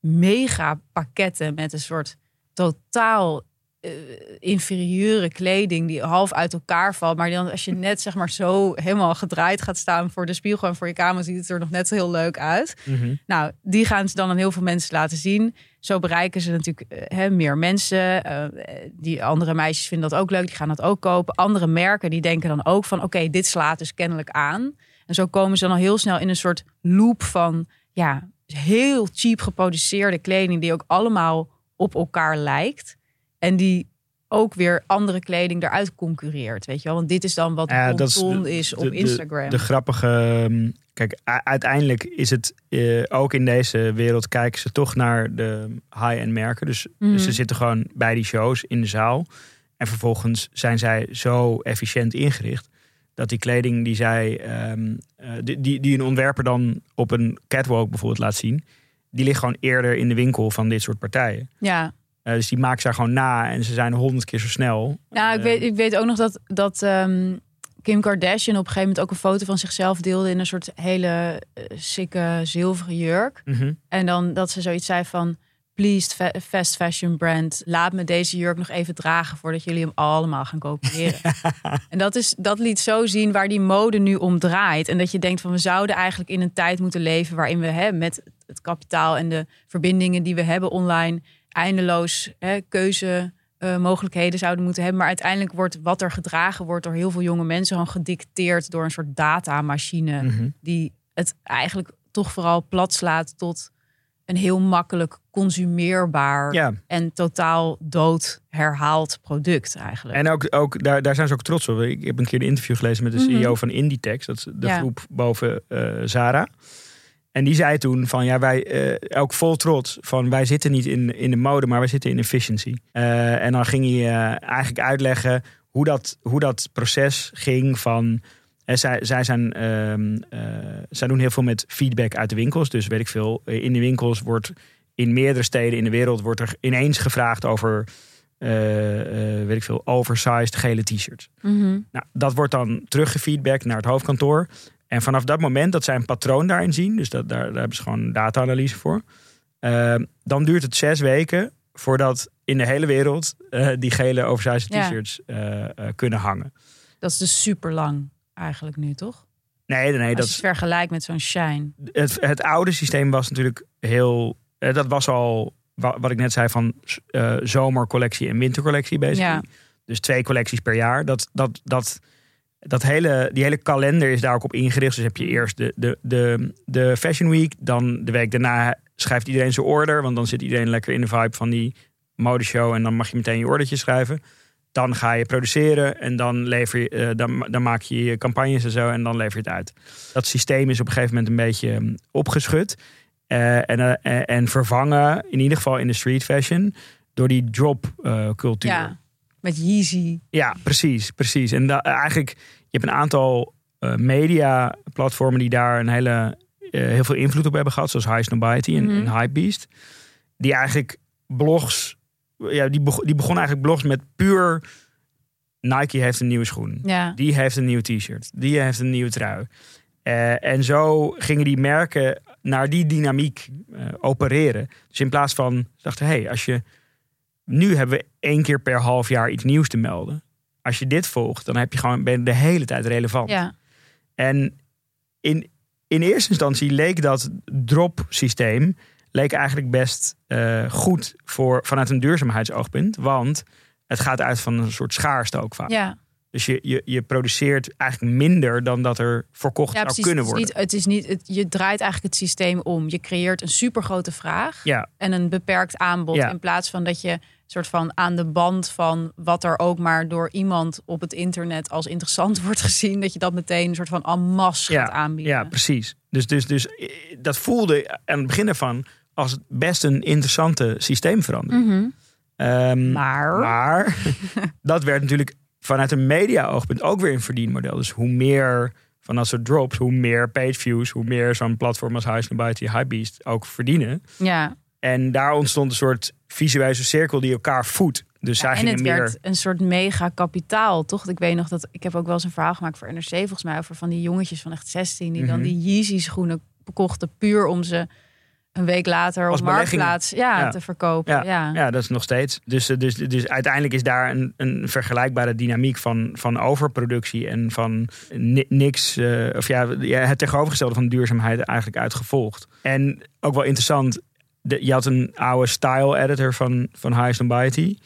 mega pakketten met een soort totaal eh, inferieure kleding die half uit elkaar valt. Maar dan als je net zeg maar zo helemaal gedraaid gaat staan voor de spiegel en voor je kamer, ziet het er nog net heel leuk uit. Mhm. Nou, die gaan ze dan aan heel veel mensen laten zien. Zo bereiken ze natuurlijk eh, hè, meer mensen. Eh, die andere meisjes vinden dat ook leuk, die gaan dat ook kopen. Andere merken die denken dan ook van oké, dit slaat dus kennelijk aan. En zo komen ze dan al heel snel in een soort loop van ja, heel cheap geproduceerde kleding die ook allemaal op elkaar lijkt. En die ook weer andere kleding eruit concurreert, weet je wel? Want dit is dan wat Ja, de- is op de- de- Instagram. De grappige. ehm, Kijk, uiteindelijk is het eh, ook in deze wereld kijken ze toch naar de high-end merken. Dus, Mhm. dus ze zitten gewoon bij die shows in de zaal. En vervolgens zijn zij zo efficiënt ingericht. Dat die kleding die zij. ehm, eh, die, die, die een ontwerper dan op een catwalk bijvoorbeeld laat zien. Die ligt gewoon eerder in de winkel van dit soort partijen. ja, Eh, dus die maken ze gewoon na. En ze zijn honderd keer zo snel. Nou, ik Eh, weet, ik weet ook nog dat, dat ehm, Kim Kardashian op een gegeven moment ook een foto van zichzelf deelde in een soort hele uh, sikke zilveren jurk. mhm. En dan dat ze zoiets zei van, please fa- fast fashion brand, laat me deze jurk nog even dragen voordat jullie hem allemaal gaan kopiëren. en dat, is, dat liet zo zien waar die mode nu om draait. En dat je denkt van, we zouden eigenlijk in een tijd moeten leven waarin we hè, met het kapitaal en de verbindingen die we hebben online eindeloos hè, keuze eh, mogelijkheden zouden moeten hebben. Maar uiteindelijk wordt wat er gedragen wordt door heel veel jonge mensen gewoon gedicteerd door een soort datamachine Mhm. die het eigenlijk toch vooral plat slaat tot een heel makkelijk consumeerbaar Ja, en totaal dood herhaald product eigenlijk. En ook, ook daar, daar zijn ze ook trots op. Ik heb een keer een interview gelezen met de Mhm. CEO van Inditex. Dat is de Ja. groep boven eh Zara. En die zei toen van ja, wij eh, ook vol trots van wij zitten niet in, in de mode, maar wij zitten in efficiency. Eh, en dan ging hij eh, eigenlijk uitleggen hoe dat, hoe dat proces ging van. zij, zij, zijn, ehm, eh, zij doen heel veel met feedback uit de winkels. Dus weet ik veel, in de winkels wordt in meerdere steden in de wereld wordt er ineens gevraagd over weet ik veel, oversized gele t-shirts. Mhm. Nou, dat wordt dan teruggefeedback naar het hoofdkantoor. En vanaf dat moment dat zij een patroon daarin zien, dus dat, daar, daar hebben ze gewoon data-analyse voor. eh, dan duurt het zes weken voordat in de hele wereld eh, die gele oversized t-shirts eh, eh, kunnen hangen. Dat is dus super lang eigenlijk nu, toch? Nee, nee, Als dat is, het vergelijkt met zo'n shine. het, het oude systeem was natuurlijk heel. dat was al wa- wat ik net zei van zomercollectie en wintercollectie bezig. Ja. Dus twee collecties per jaar. Dat, dat, dat, dat hele, die hele kalender is daar ook op ingericht. Dus heb je eerst de, de, de, de Fashion Week. Dan de week daarna schrijft iedereen zijn order. Want dan zit iedereen lekker in de vibe van die modeshow. En dan mag je meteen je ordertje schrijven. Dan ga je produceren en dan, lever je, eh, dan, dan maak je je campagnes en zo en dan lever je het uit. Dat systeem is op een gegeven moment een beetje hm, opgeschud. eh, en, eh, en- en vervangen, in ieder geval in de street fashion, door die drop cultuur. Ja, met Yeezy. Ja, precies, precies. En da- eigenlijk, hebt een aantal eh, media-platformen die daar een hele, eh, heel veel invloed op hebben gehad, zoals High Snobiety en, Mhm. en Hypebeast. Die eigenlijk blogs, ja, die, die begon eigenlijk blogs met puur Nike heeft een nieuwe schoen. Ja. Die heeft een nieuw t-shirt. Die heeft een nieuwe trui. Eh, en zo gingen die merken naar die dynamiek opereren. Dus in plaats van, dachten, hé, hey, als je... Nu hebben we één keer per half jaar iets nieuws te melden. Als je dit volgt, dan heb je gewoon, ben je de hele tijd relevant. ja. En in, in eerste instantie leek dat drop-systeem leek eigenlijk best eh, goed voor, vanuit een duurzaamheidsoogpunt. Want het gaat uit van een soort schaarste ook vaak. Ja. Dus je, je, je produceert eigenlijk minder dan dat er verkocht Ja, zou precies. kunnen Het is worden. niet, het is niet, het- je draait eigenlijk het systeem om. Je creëert een supergrote vraag Ja, en een beperkt aanbod. In plaats van dat je soort van aan de band van wat er ook maar door iemand op het internet als interessant wordt gezien, dat je dat meteen een soort van en masse Ja, gaat aanbieden. ja precies. Dus, dus, dus eh, dat voelde aan het begin ervan als best een interessante systeemverandering. Mhm. Ehm, Maar, Maar dat werd natuurlijk vanuit een media-oogpunt ook weer een verdienmodel. Dus hoe meer van dat soort drops, hoe meer pageviews, hoe meer zo'n platform als Highest Nobody, Hypebeast ook verdienen. ja. En daar ontstond een soort visuele cirkel die elkaar voedt. Dus zij en het meer. werd een soort mega kapitaal, toch? Ik weet nog dat ik heb ook wel eens een verhaal gemaakt voor NRC volgens mij over van die jongetjes van echt 16 die dan Mhm. die Yeezy schoenen kochten puur om ze een week later op marktplaats ja, Ja. te verkopen. Ja, Ja, ja, dat is nog steeds. Dus, eh, dus, dus uiteindelijk is daar een, een vergelijkbare dynamiek van, van overproductie en van ni- niks, eh, of ja, ja, het tegenovergestelde van duurzaamheid eigenlijk uitgevolgd. En ook wel interessant, de, je had een oude style editor van, van Highest Nobody,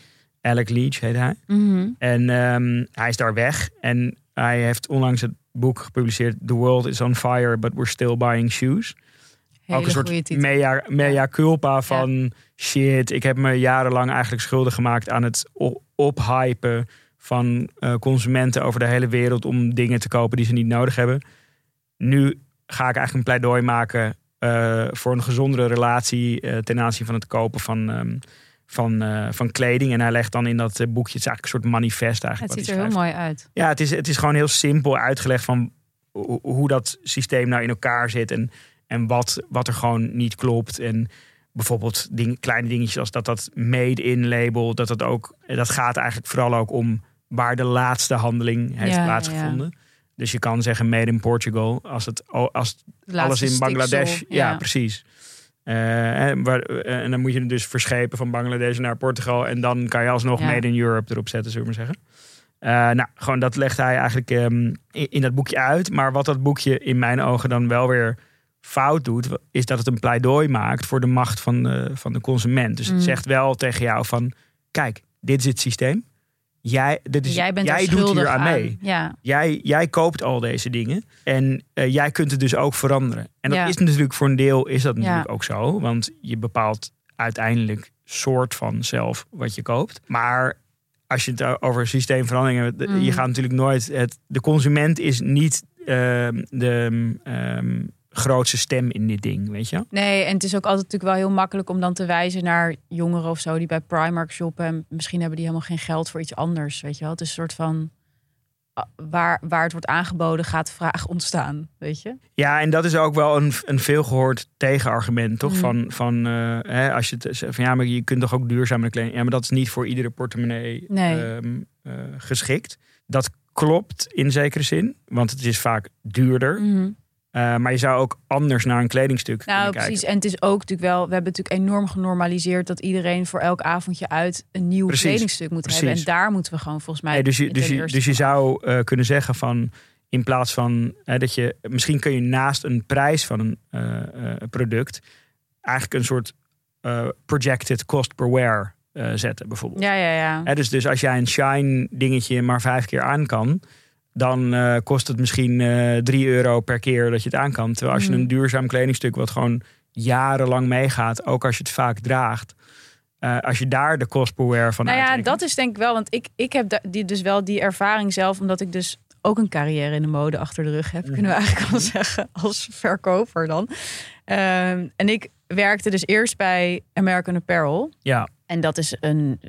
Alec Leach heet hij. Mhm. En ehm, hij is daar weg en hij heeft onlangs het boek gepubliceerd The World is on Fire, but we're still buying shoes Hele ook een soort mea, mea culpa van shit. Ik heb me jarenlang eigenlijk schuldig gemaakt aan het ophypen van eh, consumenten over de hele wereld om dingen te kopen die ze niet nodig hebben. Nu ga ik eigenlijk een pleidooi maken eh, voor een gezondere relatie eh, ten aanzien van het kopen van, ehm, van, eh, van kleding. En hij legt dan in dat boekje, het is eigenlijk een soort manifest het eigenlijk. ziet wat er heel mooi uit. Ja, het is, het is gewoon heel simpel uitgelegd van ho- hoe dat systeem nou in elkaar zit. En, en wat, wat er gewoon niet klopt. En bijvoorbeeld ding, kleine dingetjes als dat dat made-in label. Dat, dat, ook, dat gaat eigenlijk vooral ook om waar de laatste handeling heeft Ja, ja, plaatsgevonden. Dus je kan zeggen made in Portugal. Als het, als alles in Bangladesh. stiksel, Ja, precies. Eh, en, waar, eh, en dan moet je het dus verschepen van Bangladesh naar Portugal. En dan kan je alsnog Ja. Made in Europe erop zetten, zullen we maar zeggen. Eh, nou, gewoon dat legt hij eigenlijk ehm, in, in dat boekje uit. Maar wat dat boekje in mijn ogen dan wel weer fout doet, is dat het een pleidooi maakt voor de macht van de, van de consument. Dus het Mm. zegt wel tegen jou van, kijk, dit is het systeem. Jij, dit is, jij bent jij doet hier aan mee. Ja, Jij, jij koopt al deze dingen en eh, jij kunt het dus ook veranderen. En dat Ja. is natuurlijk voor een deel is dat Ja. natuurlijk ook zo, want je bepaalt uiteindelijk soort van zelf wat je koopt. Maar als je het over systeemveranderingen, hebt, je gaat natuurlijk nooit het. De consument is niet ehm, de ehm, grootste stem in dit ding, weet je? Nee, en het is ook altijd natuurlijk wel heel makkelijk om dan te wijzen naar jongeren of zo die bij Primark shoppen. En misschien hebben die helemaal geen geld voor iets anders. Weet je wel? Het is een soort van ah, waar, waar het wordt aangeboden gaat de vraag ontstaan. Weet je? Ja, en dat is ook wel een, een veelgehoord tegenargument, toch? Mhm. Van, van eh, hè, als je het zegt van ja, maar je kunt toch ook duurzame kleding. Ja, maar dat is niet voor iedere portemonnee Nee. ehm, eh, geschikt. Dat klopt in zekere zin, want het is vaak duurder. Eh, maar je zou ook anders naar een kledingstuk Nou, precies. kijken. En het is ook natuurlijk wel, we hebben natuurlijk enorm genormaliseerd dat iedereen voor elk avondje uit een nieuw Precies, kledingstuk moet precies. hebben. En daar moeten we gewoon volgens mij. Nee, dus je, ten dus je, dus je zou eh, kunnen zeggen van in plaats van hè, dat je misschien kun je naast een prijs van een eh, product eigenlijk een soort projected cost per wear zetten, bijvoorbeeld. Ja, ja, ja. Hè, dus, dus als jij een shine dingetje maar vijf keer aan kan, dan eh, kost het misschien eh 3 euro per keer dat je het aan kan. Terwijl als je Mhm. een duurzaam kledingstuk wat gewoon jarenlang meegaat, ook als je het vaak draagt, eh, als je daar de cost per wear van Nou ja, uitrekent- dat is denk ik wel, want ik, ik heb die, dus wel die ervaring zelf, omdat ik dus ook een carrière in de mode achter de rug heb, kunnen we eigenlijk wel zeggen, als verkoper dan. Ehm, en ik werkte dus eerst bij American Apparel. Ja, En dat is een,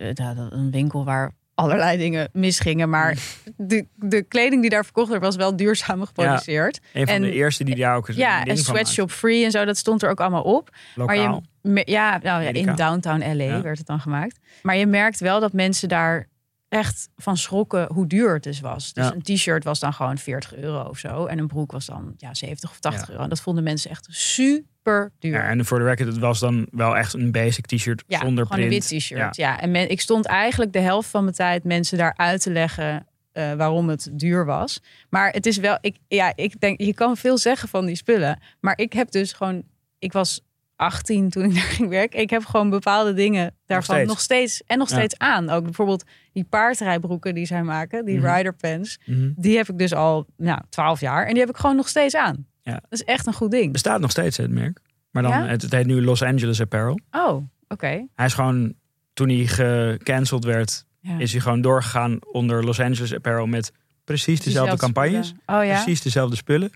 een winkel waar allerlei dingen misgingen. Maar de, de kleding die daar verkocht werd, was wel duurzaam geproduceerd. een van En- de eerste die daar ook eens Ja, en sweatshop free en zo, dat stond er ook allemaal op. Maar Lokaal. je, me- ja, nou ja, in downtown LA Ja. werd het dan gemaakt. Maar je merkt wel dat mensen daar echt van schrokken hoe duur het dus was. Dus Ja. een t-shirt was dan gewoon 40 euro of zo. En een broek was dan ja, 70 of 80 Ja. euro. En dat vonden mensen echt super duur. Ja, en voor de record, het was dan wel echt een basic t-shirt Ja, zonder print. een wit t-shirt. Ja. en men, ik stond eigenlijk de helft van mijn tijd mensen daar uit te leggen eh, waarom het duur was. Maar het is wel, ik, ja, ik denk, je kan veel zeggen van die spullen. Maar ik heb dus gewoon, ik was 18 toen ik daar ging werken. Ik heb gewoon bepaalde dingen daarvan nog steeds. steeds, en nog Ja. steeds aan. Ook bijvoorbeeld die paardrijbroeken die zij maken, die Mhm. rider pants. Mhm. Die heb ik dus al nou, 12 jaar en die heb ik gewoon nog steeds aan. Ja. Dat is echt een goed ding. Bestaat nog steeds het merk. Maar dan, Ja? het, het heet nu Los Angeles Apparel. Oh, oké. Hij is gewoon, toen hij gecanceld werd, Ja. is hij gewoon doorgegaan onder Los Angeles Apparel met precies dezelfde campagnes. Oh ja. Precies dezelfde spullen.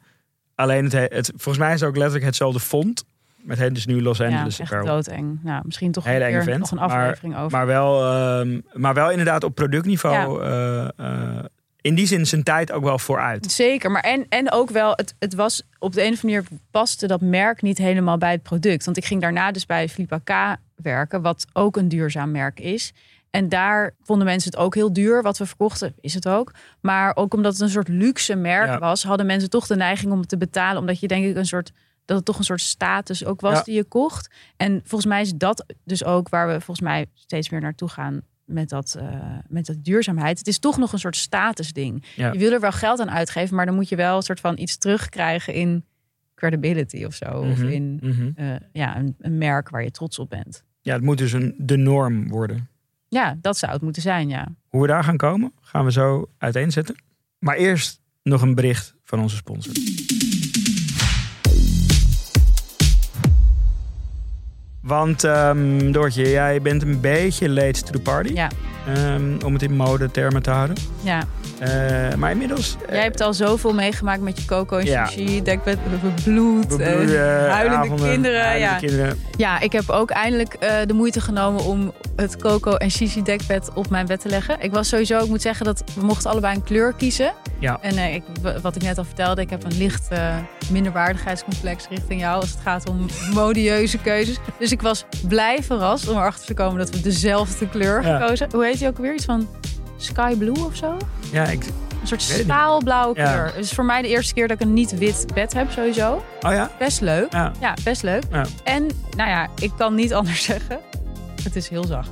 Alleen het, he- het, volgens mij is het ook letterlijk hetzelfde font. Maar het dus nu Los Ja, Angeles echt Apparel. doodeng. Nou, misschien toch Hele een keer nog een maar- aflevering over. Maar wel, ehm, maar wel inderdaad op productniveau. eh, eh, in die zin zijn tijd ook wel vooruit. Zeker, maar en, en ook wel, het, het was op de een of andere manier paste dat merk niet helemaal bij het product. Want ik ging daarna dus bij Philippa K werken, wat ook een duurzaam merk is. En daar vonden mensen het ook heel duur, wat we verkochten, is het ook. Maar ook omdat het een soort luxe merk Ja. was, hadden mensen toch de neiging om het te betalen. Omdat je denk ik een soort, dat het toch een soort status ook was Ja. die je kocht. En volgens mij is dat dus ook waar we volgens mij steeds meer naartoe gaan met dat, eh, met dat duurzaamheid. Het is toch nog een soort statusding. Ja. Je wil er wel geld aan uitgeven, maar dan moet je wel een soort van iets terugkrijgen in credibility of zo. Of Mhm, in mhm. eh, ja, een, een merk waar je trots op bent. Ja, het moet dus een, de norm worden. Ja, dat zou het moeten zijn, ja. Hoe we daar gaan komen, gaan we zo uiteenzetten. Maar eerst nog een bericht van onze sponsor. Want ehm, Doortje, jij bent een beetje late to the party. Ja, Ehm, om het in modetermen te houden. ja. Eh, maar inmiddels... eh, Jij hebt al zoveel meegemaakt met je coco en Ja. sushi, dekbed, we eh, bloeien, huilende avonden, kinderen. huilende ja. kinderen. ja, ik heb ook eindelijk eh, de moeite genomen om het coco en shishi dekbed op mijn bed te leggen. Ik was sowieso, ik moet zeggen dat we mochten allebei een kleur kiezen. Ja. En eh, ik, wat ik net al vertelde, ik heb een licht eh, minderwaardigheidscomplex richting jou als het gaat om modieuze keuzes. Dus ik was blij verrast om erachter te komen dat we dezelfde kleur Ja. gekozen. Hoe heet die ook weer? Iets van sky blue of zo? Ja, ik... Een soort het staalblauwe kleur. Het is voor mij de eerste keer dat ik een niet-wit bed heb sowieso. Oh ja? Best leuk. Ja. Ja, best leuk. Ja. En nou ja, ik kan niet anders zeggen. Het is heel zacht.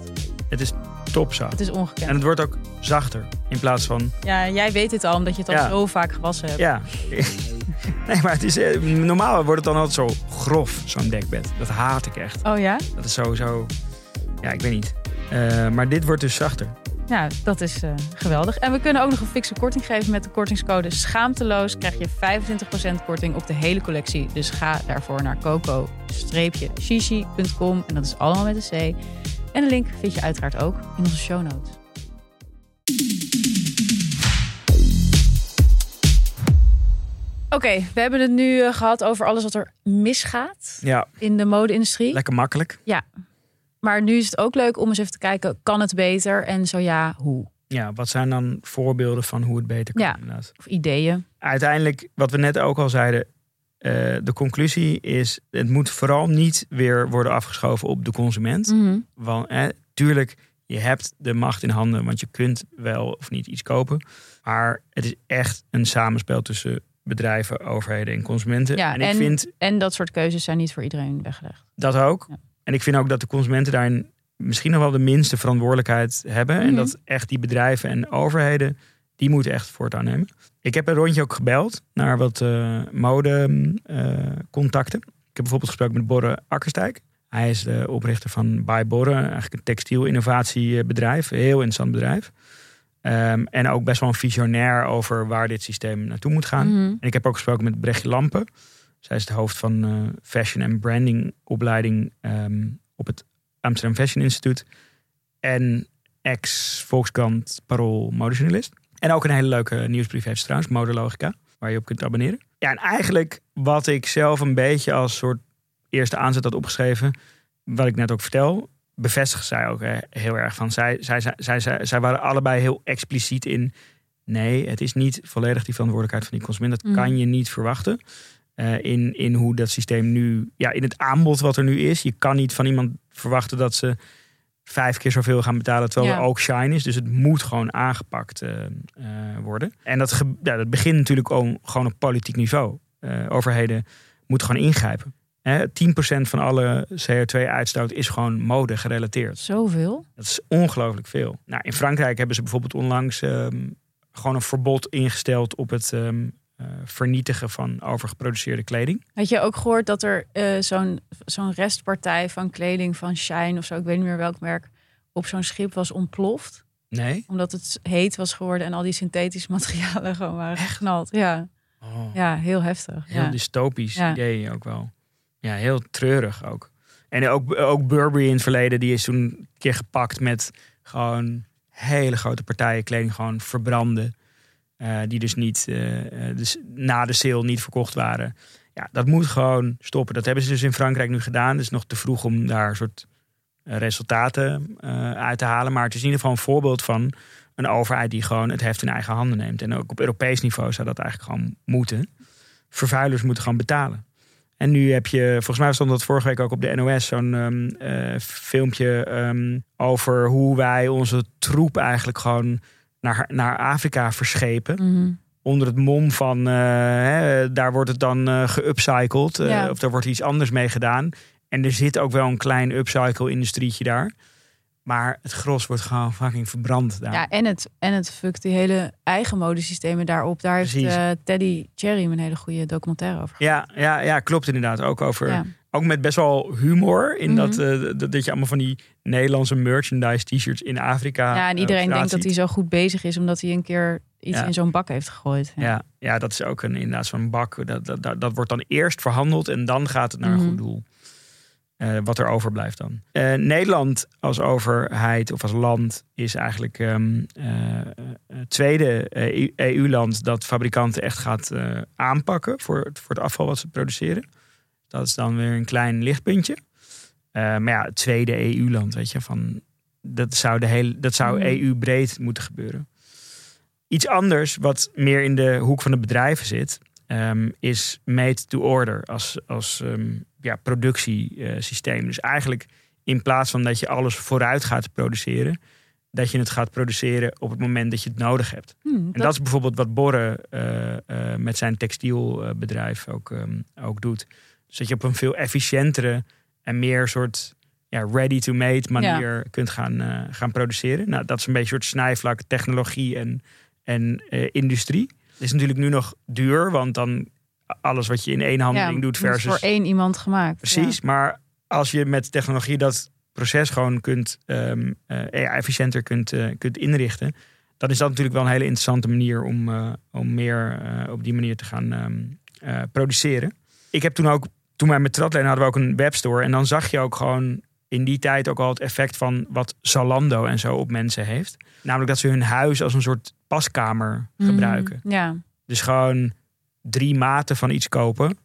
Het is topzacht. Het is ongekend. En het wordt ook zachter. In plaats van... Ja, jij weet dit al, omdat je het al zo vaak gewassen hebt. Ja. nee, maar het is... eh, normaal wordt het dan altijd zo grof, zo'n dekbed. Dat haat ik echt. Oh ja? Dat is sowieso... Ja, ik weet niet. Eh, maar dit wordt dus zachter. Ja, dat is eh, geweldig. En we kunnen ook nog een fikse korting geven met de kortingscode Schaamteloos. Krijg je 25% korting op de hele collectie. Dus ga daarvoor naar coco-shishi.com. En dat is allemaal met een C. En de link vind je uiteraard ook in onze show notes. Oké, we hebben het nu eh, gehad over alles wat er misgaat Ja, in de mode-industrie. lekker makkelijk. Maar nu is het ook leuk om eens even te kijken, kan het beter? En zo ja, hoe? Ja, wat zijn dan voorbeelden van hoe het beter kan? Ja. Inderdaad. Of ideeën. Uiteindelijk, wat we net ook al zeiden... eh, de conclusie is, het moet vooral niet weer worden afgeschoven op de consument. Mhm. Want eh, tuurlijk, je hebt de macht in handen, want je kunt wel of niet iets kopen. Maar het is echt een samenspel tussen bedrijven, overheden en consumenten. Ja, en ik en- vind En dat soort keuzes zijn niet voor iedereen weggelegd. dat ook. Ja. En ik vind ook dat de consumenten daarin misschien nog wel de minste verantwoordelijkheid hebben. En Mhm. dat echt die bedrijven en overheden, die moeten echt voortouw nemen. Ik heb een rondje ook gebeld naar wat eh modecontacten. ik heb bijvoorbeeld gesproken met Borre Akkerstijk. Hij is de oprichter van By Borre, eigenlijk een textielinnovatiebedrijf. Een heel interessant bedrijf. Ehm, en ook best wel een visionair over waar dit systeem naartoe moet gaan. Mhm. En ik heb ook gesproken met Brechtje Lampen. Zij is het hoofd van eh, fashion en branding opleiding ehm, op het Amsterdam Fashion Instituut. En ex-Volkskrant Parool modejournalist. En ook een hele leuke nieuwsbrief heeft ze trouwens, Modelogica, waar je op kunt abonneren. Ja, en eigenlijk wat ik zelf een beetje als soort eerste aanzet had opgeschreven, wat ik net ook vertel, bevestigt zij ook heel erg van. Zij, zij, zij, zij, zij, zij waren allebei heel expliciet in. Nee, het is niet volledig die verantwoordelijkheid van die consument. Dat Mhm. kan je niet verwachten. Eh, in, in hoe dat systeem nu, ja, in het aanbod wat er nu is. Je kan niet van iemand verwachten dat ze vijf keer zoveel gaan betalen, terwijl Ja. er ook shine is. Dus het moet gewoon aangepakt eh, eh, worden. En dat, ja, dat begint natuurlijk ook gewoon op politiek niveau. Overheden moeten gewoon ingrijpen. Hè, 10% van alle CO2-uitstoot is gewoon mode gerelateerd. Zoveel? Dat is ongelooflijk veel. Nou, in Frankrijk hebben ze bijvoorbeeld onlangs ehm, gewoon een verbod ingesteld op het ehm, eh, vernietigen van overgeproduceerde kleding. Had je ook gehoord dat er eh, zo'n zo'n restpartij van kleding van Shine of zo, ik weet niet meer welk merk, op zo'n schip was ontploft? Nee? Omdat het heet was geworden en al die synthetische materialen gewoon waren geknald. Ja, Oh, ja heel heftig. heel Ja. dystopisch Ja. idee ook wel. Ja, heel treurig ook. En ook, ook Burberry in het verleden, die is toen een keer gepakt met gewoon hele grote partijen kleding gewoon verbranden. Eh, die dus niet, eh, eh, dus na de sale niet verkocht waren. Ja, dat moet gewoon stoppen. Dat hebben ze dus in Frankrijk nu gedaan. Het is nog te vroeg om daar soort resultaten uit te halen. Maar het is in ieder geval een voorbeeld van een overheid die gewoon het heft in eigen handen neemt. En ook op Europees niveau zou dat eigenlijk gewoon moeten. Vervuilers moeten gewoon betalen. En nu heb je, volgens mij stond dat vorige week ook op de NOS, zo'n ehm, eh, filmpje ehm, over hoe wij onze troep eigenlijk gewoon naar, naar Afrika verschepen. Mhm. Onder het mom van, eh, hè, daar wordt het dan eh geupcycled. eh, Ja. Of daar wordt iets anders mee gedaan. En er zit ook wel een klein upcycle-industrietje daar. Maar het gros wordt gewoon fucking verbrand daar. Ja, en het, en het fukt die hele eigen modesystemen daarop. Daar heeft Teddy Cherry een hele goede documentaire over. Ja, ja, ja, klopt inderdaad. Ook over. Ja. Ook met best wel humor. In Mhm. dat, eh, dat, dat je allemaal van die Nederlandse merchandise t-shirts in Afrika. Ja, en eh, iedereen denkt dat hij zo goed bezig is, omdat hij een keer iets Ja. in zo'n bak heeft gegooid. Ja, ja, dat is ook een, inderdaad zo'n bak. Dat, dat, dat, dat wordt dan eerst verhandeld en dan gaat het naar een Mhm. goed doel. Eh, wat er overblijft dan. Nederland als overheid of als land is eigenlijk ehm, eh, het tweede EU EU-land dat fabrikanten echt gaat aanpakken voor voor het afval wat ze produceren. Dat is dan weer een klein lichtpuntje. Eh, maar ja, het tweede EU-land, weet je, van dat zou, de hele, dat zou Mhm. EU-breed moeten gebeuren. Iets anders, wat meer in de hoek van de bedrijven zit, ehm, is made to order als, als ehm, ja, productiesysteem. dus eigenlijk in plaats van dat je alles vooruit gaat produceren, dat je het gaat produceren op het moment dat je het nodig hebt. Hm, En dat is bijvoorbeeld wat Borre eh, eh, met zijn textielbedrijf ook, ehm, ook doet. Dat je op een veel efficiëntere en meer soort ja, ready-to-made manier kunt gaan, eh, gaan produceren. Nou, dat is een beetje een soort snijvlak technologie en, en eh, industrie. Het is natuurlijk nu nog duur, want dan alles wat je in één handeling doet versus... voor één iemand gemaakt. Precies, maar als je met technologie dat proces gewoon kunt ehm, eh, efficiënter kunt, kunt inrichten, dan is dat natuurlijk wel een hele interessante manier om, om meer op die manier te gaan ehm, eh, produceren. Ik heb toen ook, toen wij met Tratleen hadden we ook een webstore en dan zag je ook gewoon in die tijd ook al het effect van wat Zalando en zo op mensen heeft. Namelijk dat ze hun huis als een soort paskamer Ja. gebruiken. Ja, Dus gewoon drie maten van iets kopen.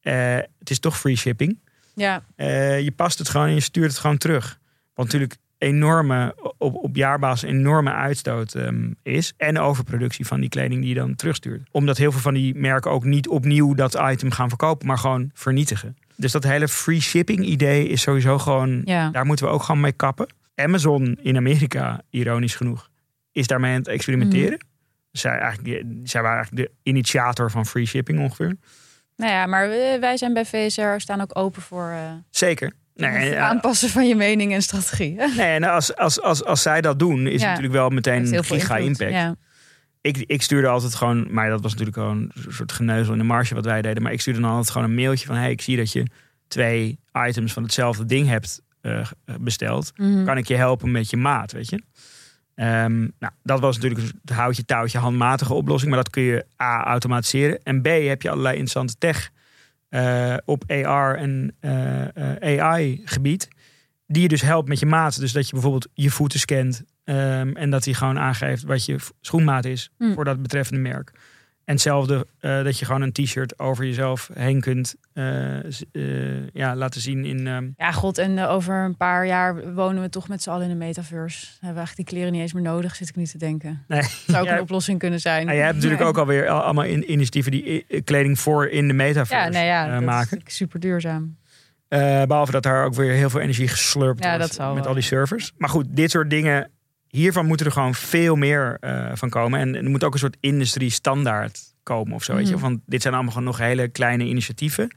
Eh, het is toch free shipping. ja. Eh, je past het gewoon en je stuurt het gewoon terug. Wat natuurlijk enorme, op, op jaarbasis enorme uitstoot ehm, is. En overproductie van die kleding die je dan terugstuurt. Omdat heel veel van die merken ook niet opnieuw dat item gaan verkopen, maar gewoon vernietigen. Dus dat hele free shipping idee is sowieso gewoon, ja. daar moeten we ook gewoon mee kappen. Amazon in Amerika, ironisch genoeg, is daarmee aan het experimenteren. Zij, eigenlijk, zij waren eigenlijk de initiator van free shipping ongeveer. Nou ja, maar we- wij zijn bij VSR staan ook open voor eh, Zeker. Nee, aanpassen van je mening en strategie. Nee, en als, als, als, als zij dat doen, is het Ja. natuurlijk wel meteen Heeft heel een veel giga invloed. impact. Ja. Ik, ik stuurde altijd gewoon, maar dat was natuurlijk gewoon een soort geneuzel in de marge wat wij deden. Maar ik stuurde dan altijd gewoon een mailtje van: hey, ik zie dat je twee items van hetzelfde ding hebt eh, besteld. Mhm. Kan ik je helpen met je maat, weet je? Ehm, nou, dat was natuurlijk een houtje touwtje handmatige oplossing, maar dat kun je A automatiseren en B heb je allerlei interessante tech eh, op AR en eh, AI gebied die je dus helpt met je maat. Dus dat je bijvoorbeeld je voeten scant ehm, en dat hij gewoon aangeeft wat je schoenmaat is Hmm. voor dat betreffende merk. En hetzelfde eh, dat je gewoon een t-shirt over jezelf heen kunt eh, eh, ja, laten zien in. ehm, Ja, god, en over een paar jaar wonen we toch met z'n allen in de metaverse. Hebben we eigenlijk die kleren niet eens meer nodig, zit ik nu te denken. nee. Zou ook Ja, een oplossing kunnen zijn. Nou, je hebt natuurlijk ook alweer al- allemaal in- initiatieven die kleding voor in de metaverse Ja, nou ja, dat is maken. super duurzaam. Eh, behalve dat daar ook weer heel veel energie geslurpt Ja, wordt dat zal met wel. al die servers. Maar goed, dit soort dingen, hiervan moeten er gewoon veel meer eh, van komen. En er moet ook een soort industrie standaard komen of zo. Weet je? Mhm. Want dit zijn allemaal gewoon nog hele kleine initiatieven.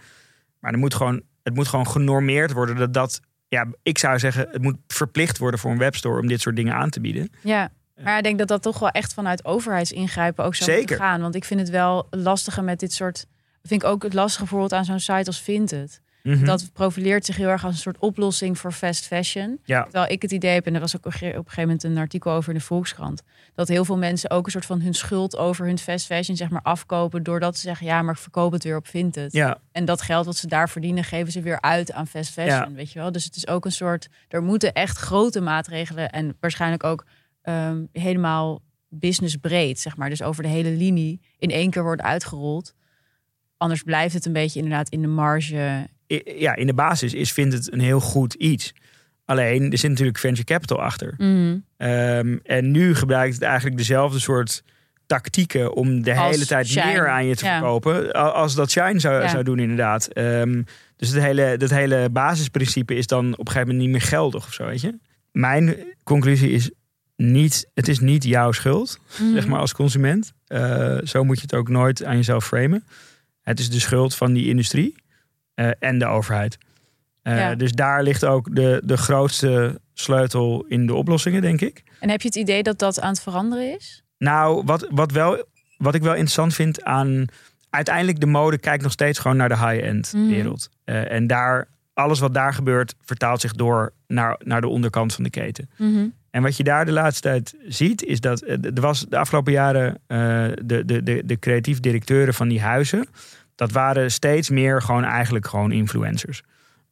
Maar er moet gewoon, het moet gewoon genormeerd worden dat dat... Ja, ik zou zeggen, het moet verplicht worden voor een webstore om dit soort dingen aan te bieden. Ja, Maar ik denk dat dat toch wel echt vanuit overheidsingrijpen ook zo moet Zeker. gaan. Want ik vind het wel lastige met dit soort... Vind ik ook het lastige bijvoorbeeld aan zo'n site als Vinted. Mhm. Dat profileert zich heel erg als een soort oplossing voor fast fashion. Ja. Terwijl ik het idee heb, en er was ook op een gegeven moment een artikel over in de Volkskrant, dat heel veel mensen ook een soort van hun schuld over hun fast fashion zeg maar afkopen doordat ze zeggen, ja, maar ik verkoop het weer op Vinted. Ja, En dat geld wat ze daar verdienen, geven ze weer uit aan fast fashion, Ja. weet je wel. Dus het is ook een soort, er moeten echt grote maatregelen en waarschijnlijk ook ehm, helemaal businessbreed, zeg maar. Dus over de hele linie in één keer wordt uitgerold. Anders blijft het een beetje inderdaad in de marge. Ja, in de basis is vindt het een heel goed iets. Alleen, er zit natuurlijk venture capital achter. Ehm, en nu gebruikt het eigenlijk dezelfde soort tactieken om de Als hele tijd Shine. meer aan je te Ja. verkopen. Als dat Shine zou, Ja. zou doen, inderdaad. Ehm, dus het hele, dat hele basisprincipe is dan op een gegeven moment niet meer geldig of zo, weet je. Mijn conclusie is niet, het is niet jouw schuld, Mhm. zeg maar, als consument. Eh, zo moet je het ook nooit aan jezelf framen. Het is de schuld van die industrie en de overheid. Eh, Ja. Dus daar ligt ook de, de grootste sleutel in de oplossingen, denk ik. En heb je het idee dat dat aan het veranderen is? Nou, wat, wat, wel, wat ik wel interessant vind aan... Uiteindelijk de mode kijkt nog steeds gewoon naar de high-end Mhm. wereld. Eh, en daar, alles wat daar gebeurt vertaalt zich door naar, naar de onderkant van de keten. En wat je daar de laatste tijd ziet, is dat eh, er was de afgelopen jaren eh, de, de, de, de creatief directeuren van die huizen, dat waren steeds meer gewoon eigenlijk gewoon influencers.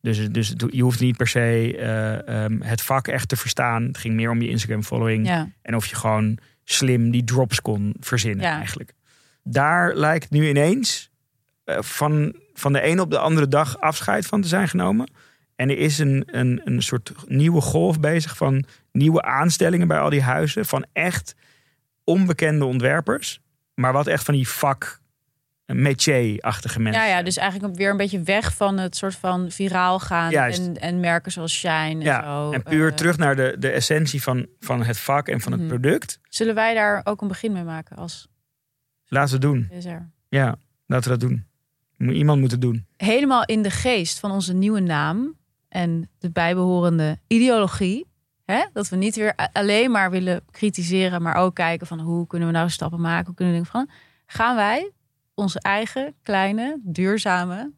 Dus, dus je hoeft niet per se eh, ehm, het vak echt te verstaan. Het ging meer om je Instagram following Ja. en of je gewoon slim die drops kon verzinnen Ja. eigenlijk. Daar lijkt nu ineens eh, van, van de ene op de andere dag afscheid van te zijn genomen. En er is een, een, een soort nieuwe golf bezig van nieuwe aanstellingen bij al die huizen. Van echt onbekende ontwerpers. Maar wat echt van die vak métier-achtige mensen. Ja, ja, dus eigenlijk weer een beetje weg van het soort van viraal gaan Juist. en, en merken zoals Shine en Ja, zo. en puur Eh, terug naar de, de essentie van, van het vak en van het Mhm. product. Zullen wij daar ook een begin mee maken als Laten we doen. Ja, laten we dat doen. Moet- Iemand moet het doen. Helemaal in de geest van onze nieuwe naam en de bijbehorende ideologie. Hè? Dat we niet weer alleen maar willen kritiseren, maar ook kijken van hoe kunnen we nou stappen maken, hoe kunnen we dingen van. Gaan wij onze eigen kleine, duurzame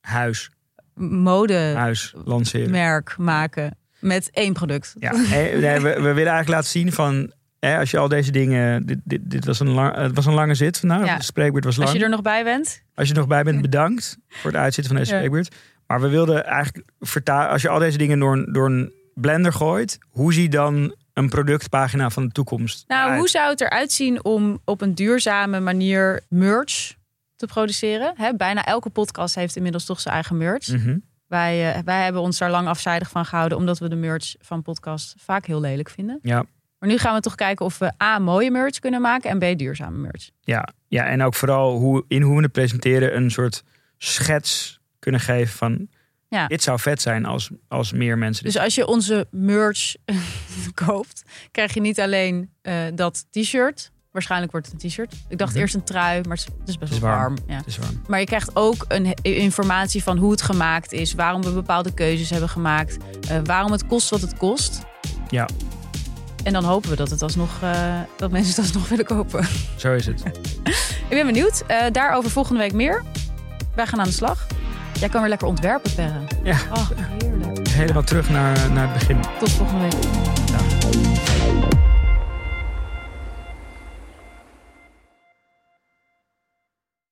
Huis, modemerk huis lanceren. maken met één product. Ja, we, we willen eigenlijk laten zien van... Hè, als je al deze dingen... Dit, dit, dit was, een lang, het was een lange zit vandaag. Ja. Het spreekbeurt was lang. Als je er nog bij bent, Als je er nog bij bent, bedankt voor het uitzitten van deze Ja. spreekbeurt. Maar we wilden eigenlijk vertalen... Als je al deze dingen door een, door een blender gooit... Hoe ziet dan een productpagina van de toekomst Nou, hoe zou het eruit zien om op een duurzame manier merch te produceren? Hè, bijna elke podcast heeft inmiddels toch zijn eigen merch. Mhm. Wij, eh, wij hebben ons daar lang afzijdig van gehouden, omdat we de merch van podcast vaak heel lelijk vinden. Ja. Maar nu gaan we toch kijken of we A, mooie merch kunnen maken en B, duurzame merch. Ja, ja, en ook vooral hoe, in hoe we het presenteren... een soort schets kunnen geven van... Ja. Dit zou vet zijn als, als meer mensen dit Dus als je onze merch koopt, krijg je niet alleen eh, dat t-shirt. Waarschijnlijk wordt het een t-shirt. Ik dacht Mhm. eerst een trui, maar het is- best wel warm. warm. Ja. Het is warm. Maar je krijgt ook een informatie van hoe het gemaakt is, waarom we bepaalde keuzes hebben gemaakt, eh, waarom het kost wat het kost. Ja. En dan hopen we dat, het alsnog, eh, dat mensen het alsnog willen kopen. Zo is het. Ik ben benieuwd. Daarover volgende week meer. Wij gaan aan de slag. Jij kan weer lekker ontwerpen, Perre. Ja. Oh, heerlijk. Helemaal terug naar, naar het begin. Tot volgende week. Ja.